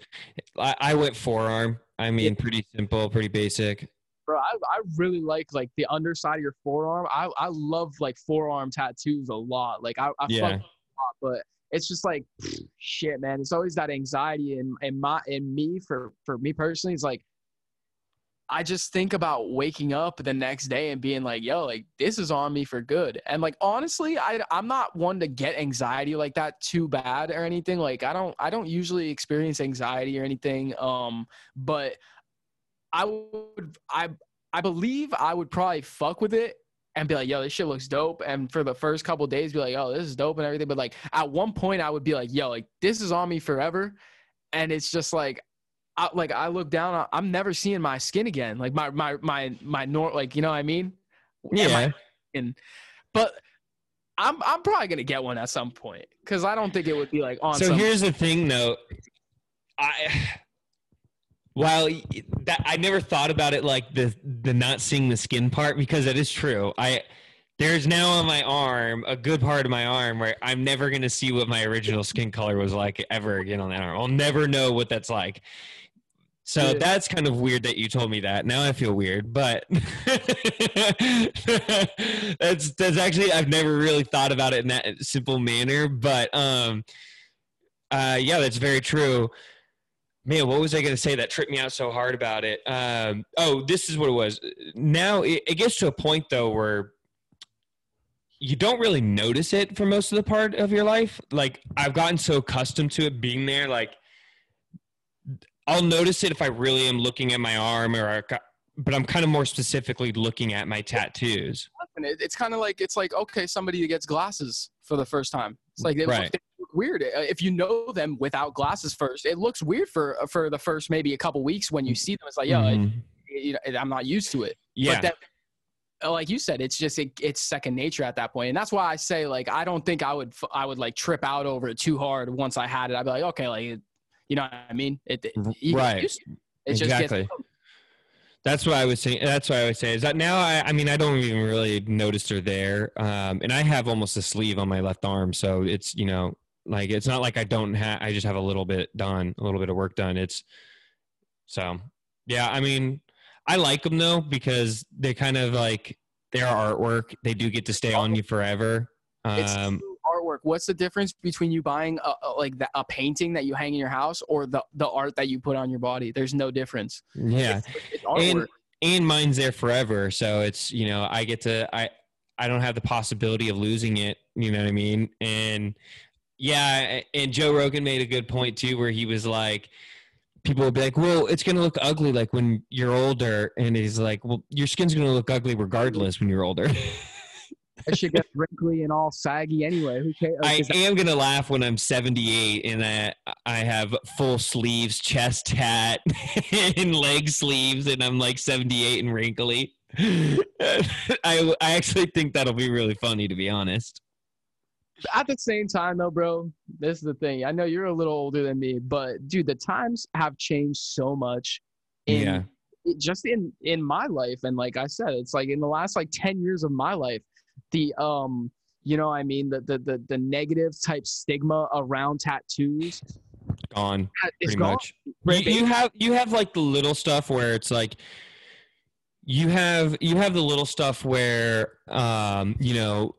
I, I went forearm. I mean, pretty simple, pretty basic. Bro, I, I really like like the underside of your forearm. I, I love like forearm tattoos a lot. Like I, I Yeah. fuck a lot, but it's just like shit, man. It's always that anxiety in in my in me for for me personally. It's like I just think about waking up the next day and being like, yo, like this is on me for good. And like honestly, I I'm not one to get anxiety like that too bad or anything. Like I don't I don't usually experience anxiety or anything. Um, but I would I I believe I would probably fuck with it and be like, yo, this shit looks dope. And for the first couple days, be like, oh, this is dope and everything. But like at one point, I would be like, yo, like this is on me forever. And it's just like, I, like I look down, I'm never seeing my skin again. Like my my my my nor like you know what I mean? Yeah. my skin. But I'm I'm probably gonna get one at some point because I don't think it would be like on. So some, here's the thing, though. I while y- that I never thought about it like the the not seeing the skin part because that is true. I there's now on my arm a good part of my arm where I'm never gonna see what my original skin color was like ever again on that arm. I'll never know what that's like. So Yeah. that's kind of weird that you told me that. Now I feel weird, but that's that's actually I've never really thought about it in that simple manner. But um, uh, yeah, that's very true. Man, what was I going to say that tripped me out so hard about it? Um, oh, this is what it was. Now it, it gets to a point though where you don't really notice it for most of the part of your life. Like I've gotten so accustomed to it being there, like I'll notice it if I really am looking at my arm or, but I'm kind of more specifically looking at my tattoos. It's kind of like it's like okay, somebody gets glasses for the first time. It's like they, Right. Weird Uh, if you know them without glasses first. It looks weird for for the first maybe a couple weeks when you see them. It's like yo, Mhm. it, you know, I'm not used to it. yeah. But then, uh, like you said, it's just it, it's second nature at that point, and that's why I say like I don't think I would I would like trip out over it too hard once I had it. I'd be like okay, like you know what I mean? It, it Right. used to it. It just exactly. gets That's what I was saying. That's what I would say. Is that now? I, I mean, I don't even really notice they're there. Um, and I have almost a sleeve on my left arm, so it's you know, like it's not like I don't have. I just have a little bit done, a little bit of work done. It's so yeah. I mean, I like them though because they kind of like their artwork. They do get to stay on you forever. Um, artwork. What's the difference between you buying a, a, like the, a painting that you hang in your house or the the art that you put on your body? There's no difference. yeah. It's, it's and and mine's there forever so it's you know i get to i i don't have the possibility of losing it you know what i mean and yeah and joe rogan made a good point too where he was like people will be like well it's going to look ugly like when you're older and he's like well your skin's going to look ugly regardless when you're older that shit gets wrinkly and all saggy anyway. Who cares? I that- am gonna laugh when I'm 78 and that I have full sleeves, chest hat, and leg sleeves, and I'm like 78 and wrinkly. I I actually think that'll be really funny, to be honest. At the same time though bro this is the thing. I know you're a little older than me but dude the times have changed so much in Yeah. it- just in in my life. And like i said it's like in the last like 10 years of my life the um you know what i mean? The the the, the negative type stigma around tattoos Gone is pretty gone. much. You, you have you have like the little stuff where it's like you have you have the little stuff where um you know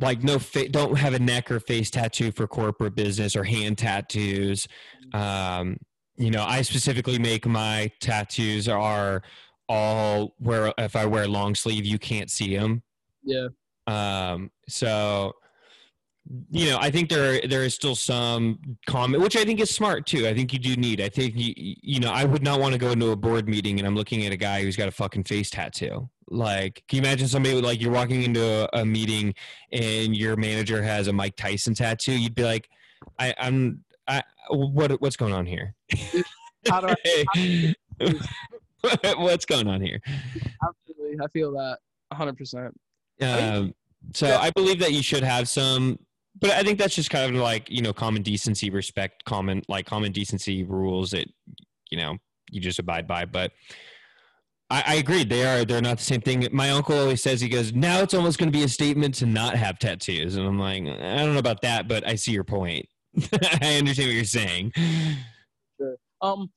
like no fa- don't have a neck or face tattoo for corporate business or hand tattoos. Um you know i specifically make my tattoos are all where if i wear long sleeve you can't see them yeah. Um so you know, I think there there is still some comment, which I think is smart too. I think you do need. I think you you know, I would not want to go into a board meeting and I'm looking at a guy who's got a fucking face tattoo. Like, can you imagine somebody with, like you're walking into a, a meeting and your manager has a Mike Tyson tattoo? You'd be like, I, I'm, I, what what's going on here? How do I, what's going on here? absolutely, I feel that 100. percent Um, so Yeah. I believe that you should have some, but I think that's just kind of like you know common decency, respect, common like common decency rules that you know you just abide by. But I, I agree, they are they're not the same thing. My uncle always says he goes, now it's almost going to be a statement to not have tattoos, and I'm like, I don't know about that, but I see your point. I understand what you're saying. Sure. Um,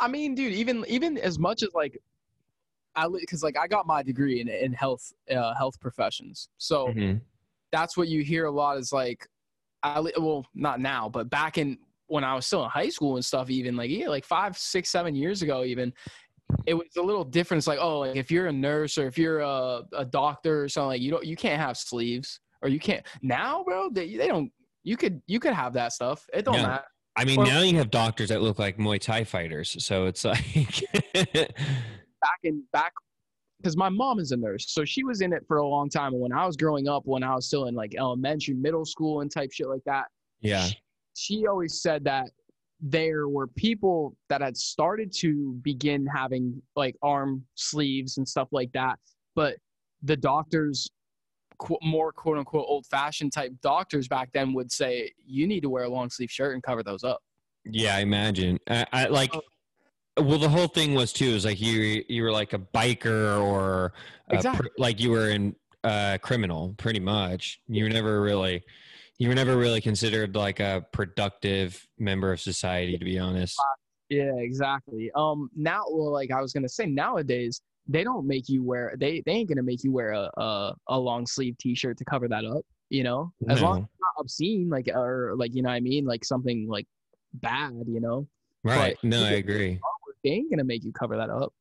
I mean, dude, even even as much as like, I because like I got my degree in in health uh, health professions, so Mhm. That's what you hear a lot is like, I well not now, but back in when I was still in high school and stuff, even like yeah, like five, six, seven years ago, even it was a little different. It's like oh, like if you're a nurse or if you're a, a doctor or something, like you don't you can't have sleeves or you can't now, bro. They they don't. You could you could have that stuff. It don't Yeah. matter. I mean, Or- now you have doctors that look like Muay Thai fighters, so it's like, back in back because my mom is a nurse so she was in it for a long time and when i was growing up when i was still in like elementary middle school and type shit like that yeah, she, she always said that there were people that had started to begin having like arm sleeves and stuff like that but the doctors qu- more quote unquote old fashioned type doctors back then would say you need to wear a long sleeve shirt and cover those up Yeah, I imagine. I, I like. Oh, Well, the whole thing was too is like you you were like a biker or a pr- like you were in uh, criminal, pretty much. You were never really, you were never really considered like a productive member of society, to be honest. Yeah, exactly. Um, now, well, like I was gonna say, nowadays they don't make you wear they they ain't gonna make you wear a a, a long sleeve T-shirt to cover that up. You know, as long as it's not obscene, like or like you know what I mean, like something like bad. You know, right? but- No, I agree. They ain't gonna make you cover that up.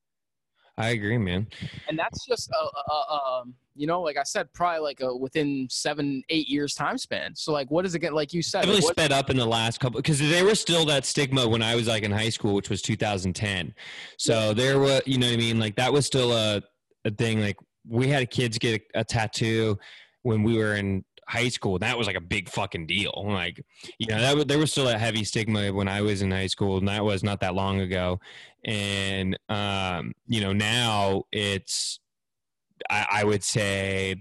I agree, man. And that's just uh, uh, uh, um, you know, like I said, probably like a within seven eight years time span. So like, what is it get like you said? Definitely like, sped up in the last couple because there was still that stigma when I was like in high school, which was 2010. So there was, you know what I mean? Like that was still a, a thing. Like we had kids get a, a tattoo when we were in high school. That was like a big fucking deal. Like, you know, that was, there was still a heavy stigma when I was in high school, and that was not that long ago. And um, you know, now it's, I, I would say,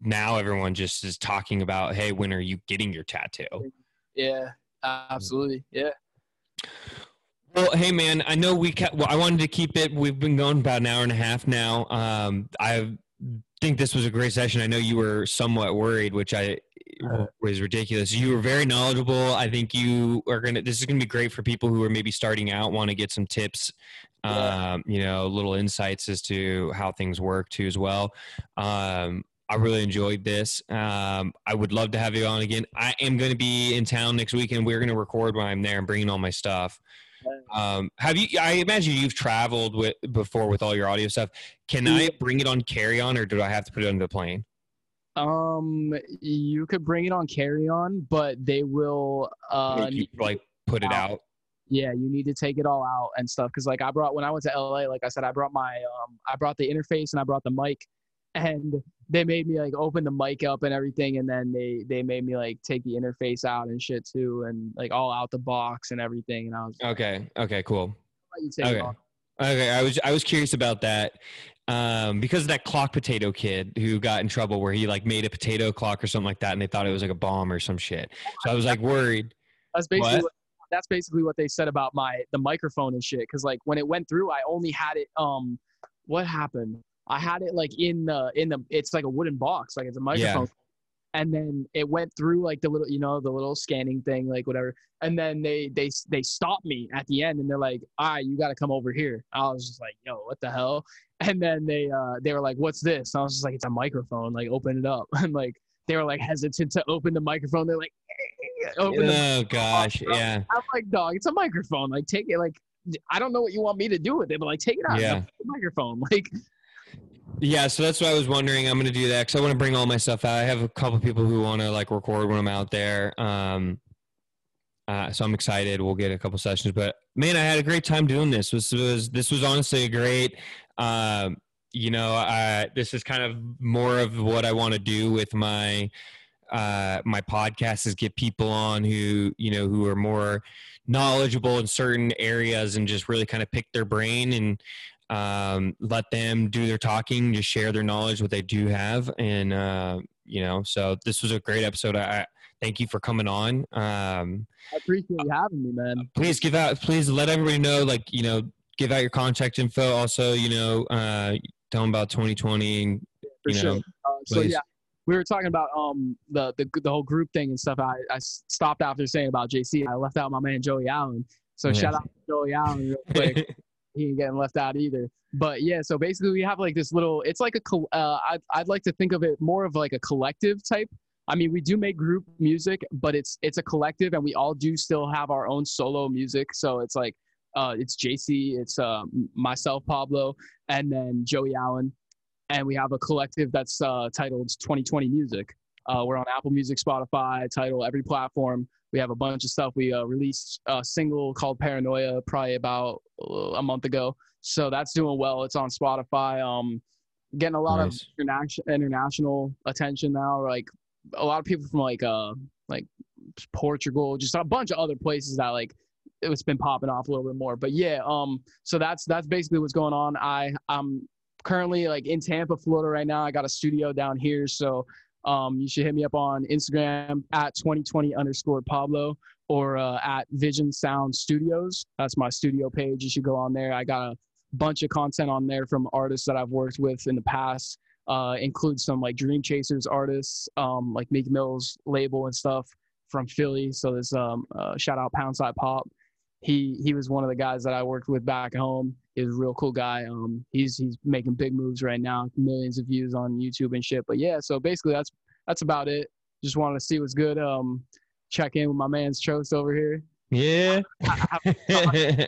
now everyone just is talking about, hey, when are you getting your tattoo? yeah, absolutely, yeah. Well, hey man, I know we kept, well, I wanted to keep it. We've been going about an hour and a half now. Um, I think this was a great session. I know you were somewhat worried, which I was ridiculous. You were very knowledgeable. I think you are gonna. This is gonna be great for people who are maybe starting out, want to get some tips. Um, you know, little insights as to how things work too, as well. Um, I really enjoyed this. Um, I would love to have you on again. I am going to be in town next week, and we're going to record when I'm there and bringing all my stuff. Um, have you? I imagine you've traveled with before with all your audio stuff. Can I bring it on carry on, or do I have to put it on the plane? Um, you could bring it on carry on, but they will. Uh, you, like put it out. yeah, you need to take it all out and stuff. Cause like I brought when I went to LA, like I said, I brought my um, I brought the interface and I brought the mic, and they made me like open the mic up and everything, and then they they made me like take the interface out and shit too, and like all out the box and everything. And I was like, Okay. Okay. Cool. "Let you take it Okay. Okay. I was I was curious about that. Um, because of that clock potato kid who got in trouble where he like made a potato clock or something like that and they thought it was like a bomb or some shit. So I was like worried. That's basically What? what? that's basically what they said about my the microphone and shit. Cause like when it went through, I only had it. Um, what happened? I had it like in the in the. It's like a wooden box, like it's a microphone. And then it went through like the little, you know, the little scanning thing, like whatever. And then they they they stopped me at the end, and they're like, "Ah, you got to come over here." I was just like, "Yo, what the hell?" And then they uh they were like, "What's this?" And I was just like, "It's a microphone. Like, open it up." And like they were like hesitant to open the microphone. They're like, "Open the Oh gosh. Yeah. I'm like, dog, it's a microphone. Like, take it. Like, I don't know what you want me to do with it, but like, take it out. Yeah. Microphone. Like, Yeah, so that's what I was wondering. I'm gonna do that because I want to bring all my stuff out. I have a couple people who want to like record when I'm out there. Um, uh, so I'm excited. We'll get a couple sessions, but man, I had a great time doing this. This was this was honestly a great. Um, you know, this is kind of more of what I want to do with my uh, my podcast is get people on who you know who are more knowledgeable in certain areas and just really kind of pick their brain and um, let them do their talking, just share their knowledge, what they do have, and uh, you know. So this was a great episode. I thank you for coming on. Um, I appreciate you having me, man. please give out, please let everybody know, like you know, give out your contact info. Also, you know, uh, tell them about 2020 and For you sure. know, Uh, so yeah, we were talking about um the the the whole group thing and stuff. I I stopped after saying about JC. I left out my man Joey Allen. So Yeah. shout out to Joey Allen real quick. he ain't getting left out either. But yeah, so basically we have like this little. It's like a. Uh, I'd I'd like to think of it more of like a collective type. I mean, we do make group music, but it's it's a collective, and we all do still have our own solo music. So it's like, uh, it's JC, it's uh, myself, Pablo, and then Joey Allen, and we have a collective that's uh, titled 2020 Music. Uh, we're on Apple Music, Spotify, Tidal, every platform. We have a bunch of stuff. We uh, released a single called Paranoia probably about uh, a month ago. So that's doing well. It's on Spotify. Um, getting a lot Nice. of international international attention now. Like a lot of people from like uh like Portugal, just a bunch of other places that like it's been popping off a little bit more. But yeah, um, so that's that's basically what's going on. I I'm currently like in Tampa, Florida right now. I got a studio down here, so um, you should hit me up on Instagram at 2020 underscore Pablo or uh, at Vision Sound Studios. That's my studio page. You should go on there. I got a bunch of content on there from artists that I've worked with in the past. Uh, includes some like Dream Chasers artists, um, like Meek Mill's label and stuff from Philly. So there's um, uh, shout out Poundside Pop. He he was one of the guys that I worked with back home. He's a real cool guy. Um, he's he's making big moves right now, millions of views on YouTube and shit. But yeah, so basically that's that's about it. Just wanted to see what's good. Um, check in with my man's Trost over here. Yeah.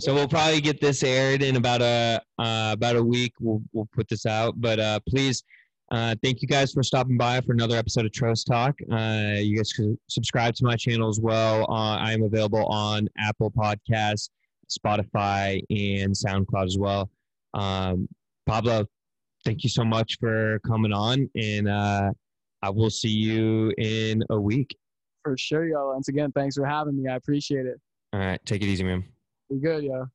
So we'll probably get this aired in about a uh, about a week. We'll we'll put this out, but uh, please. Uh, thank you guys for stopping by for another episode of Trost Talk. Uh, you guys can subscribe to my channel as well. Uh, I am available on Apple Podcasts, Spotify, and SoundCloud as well. Um, Pablo, thank you so much for coming on, and uh, I will see you in a week. For sure, y'all. Once again, thanks for having me. I appreciate it. All right, take it easy, man. Be good, yo.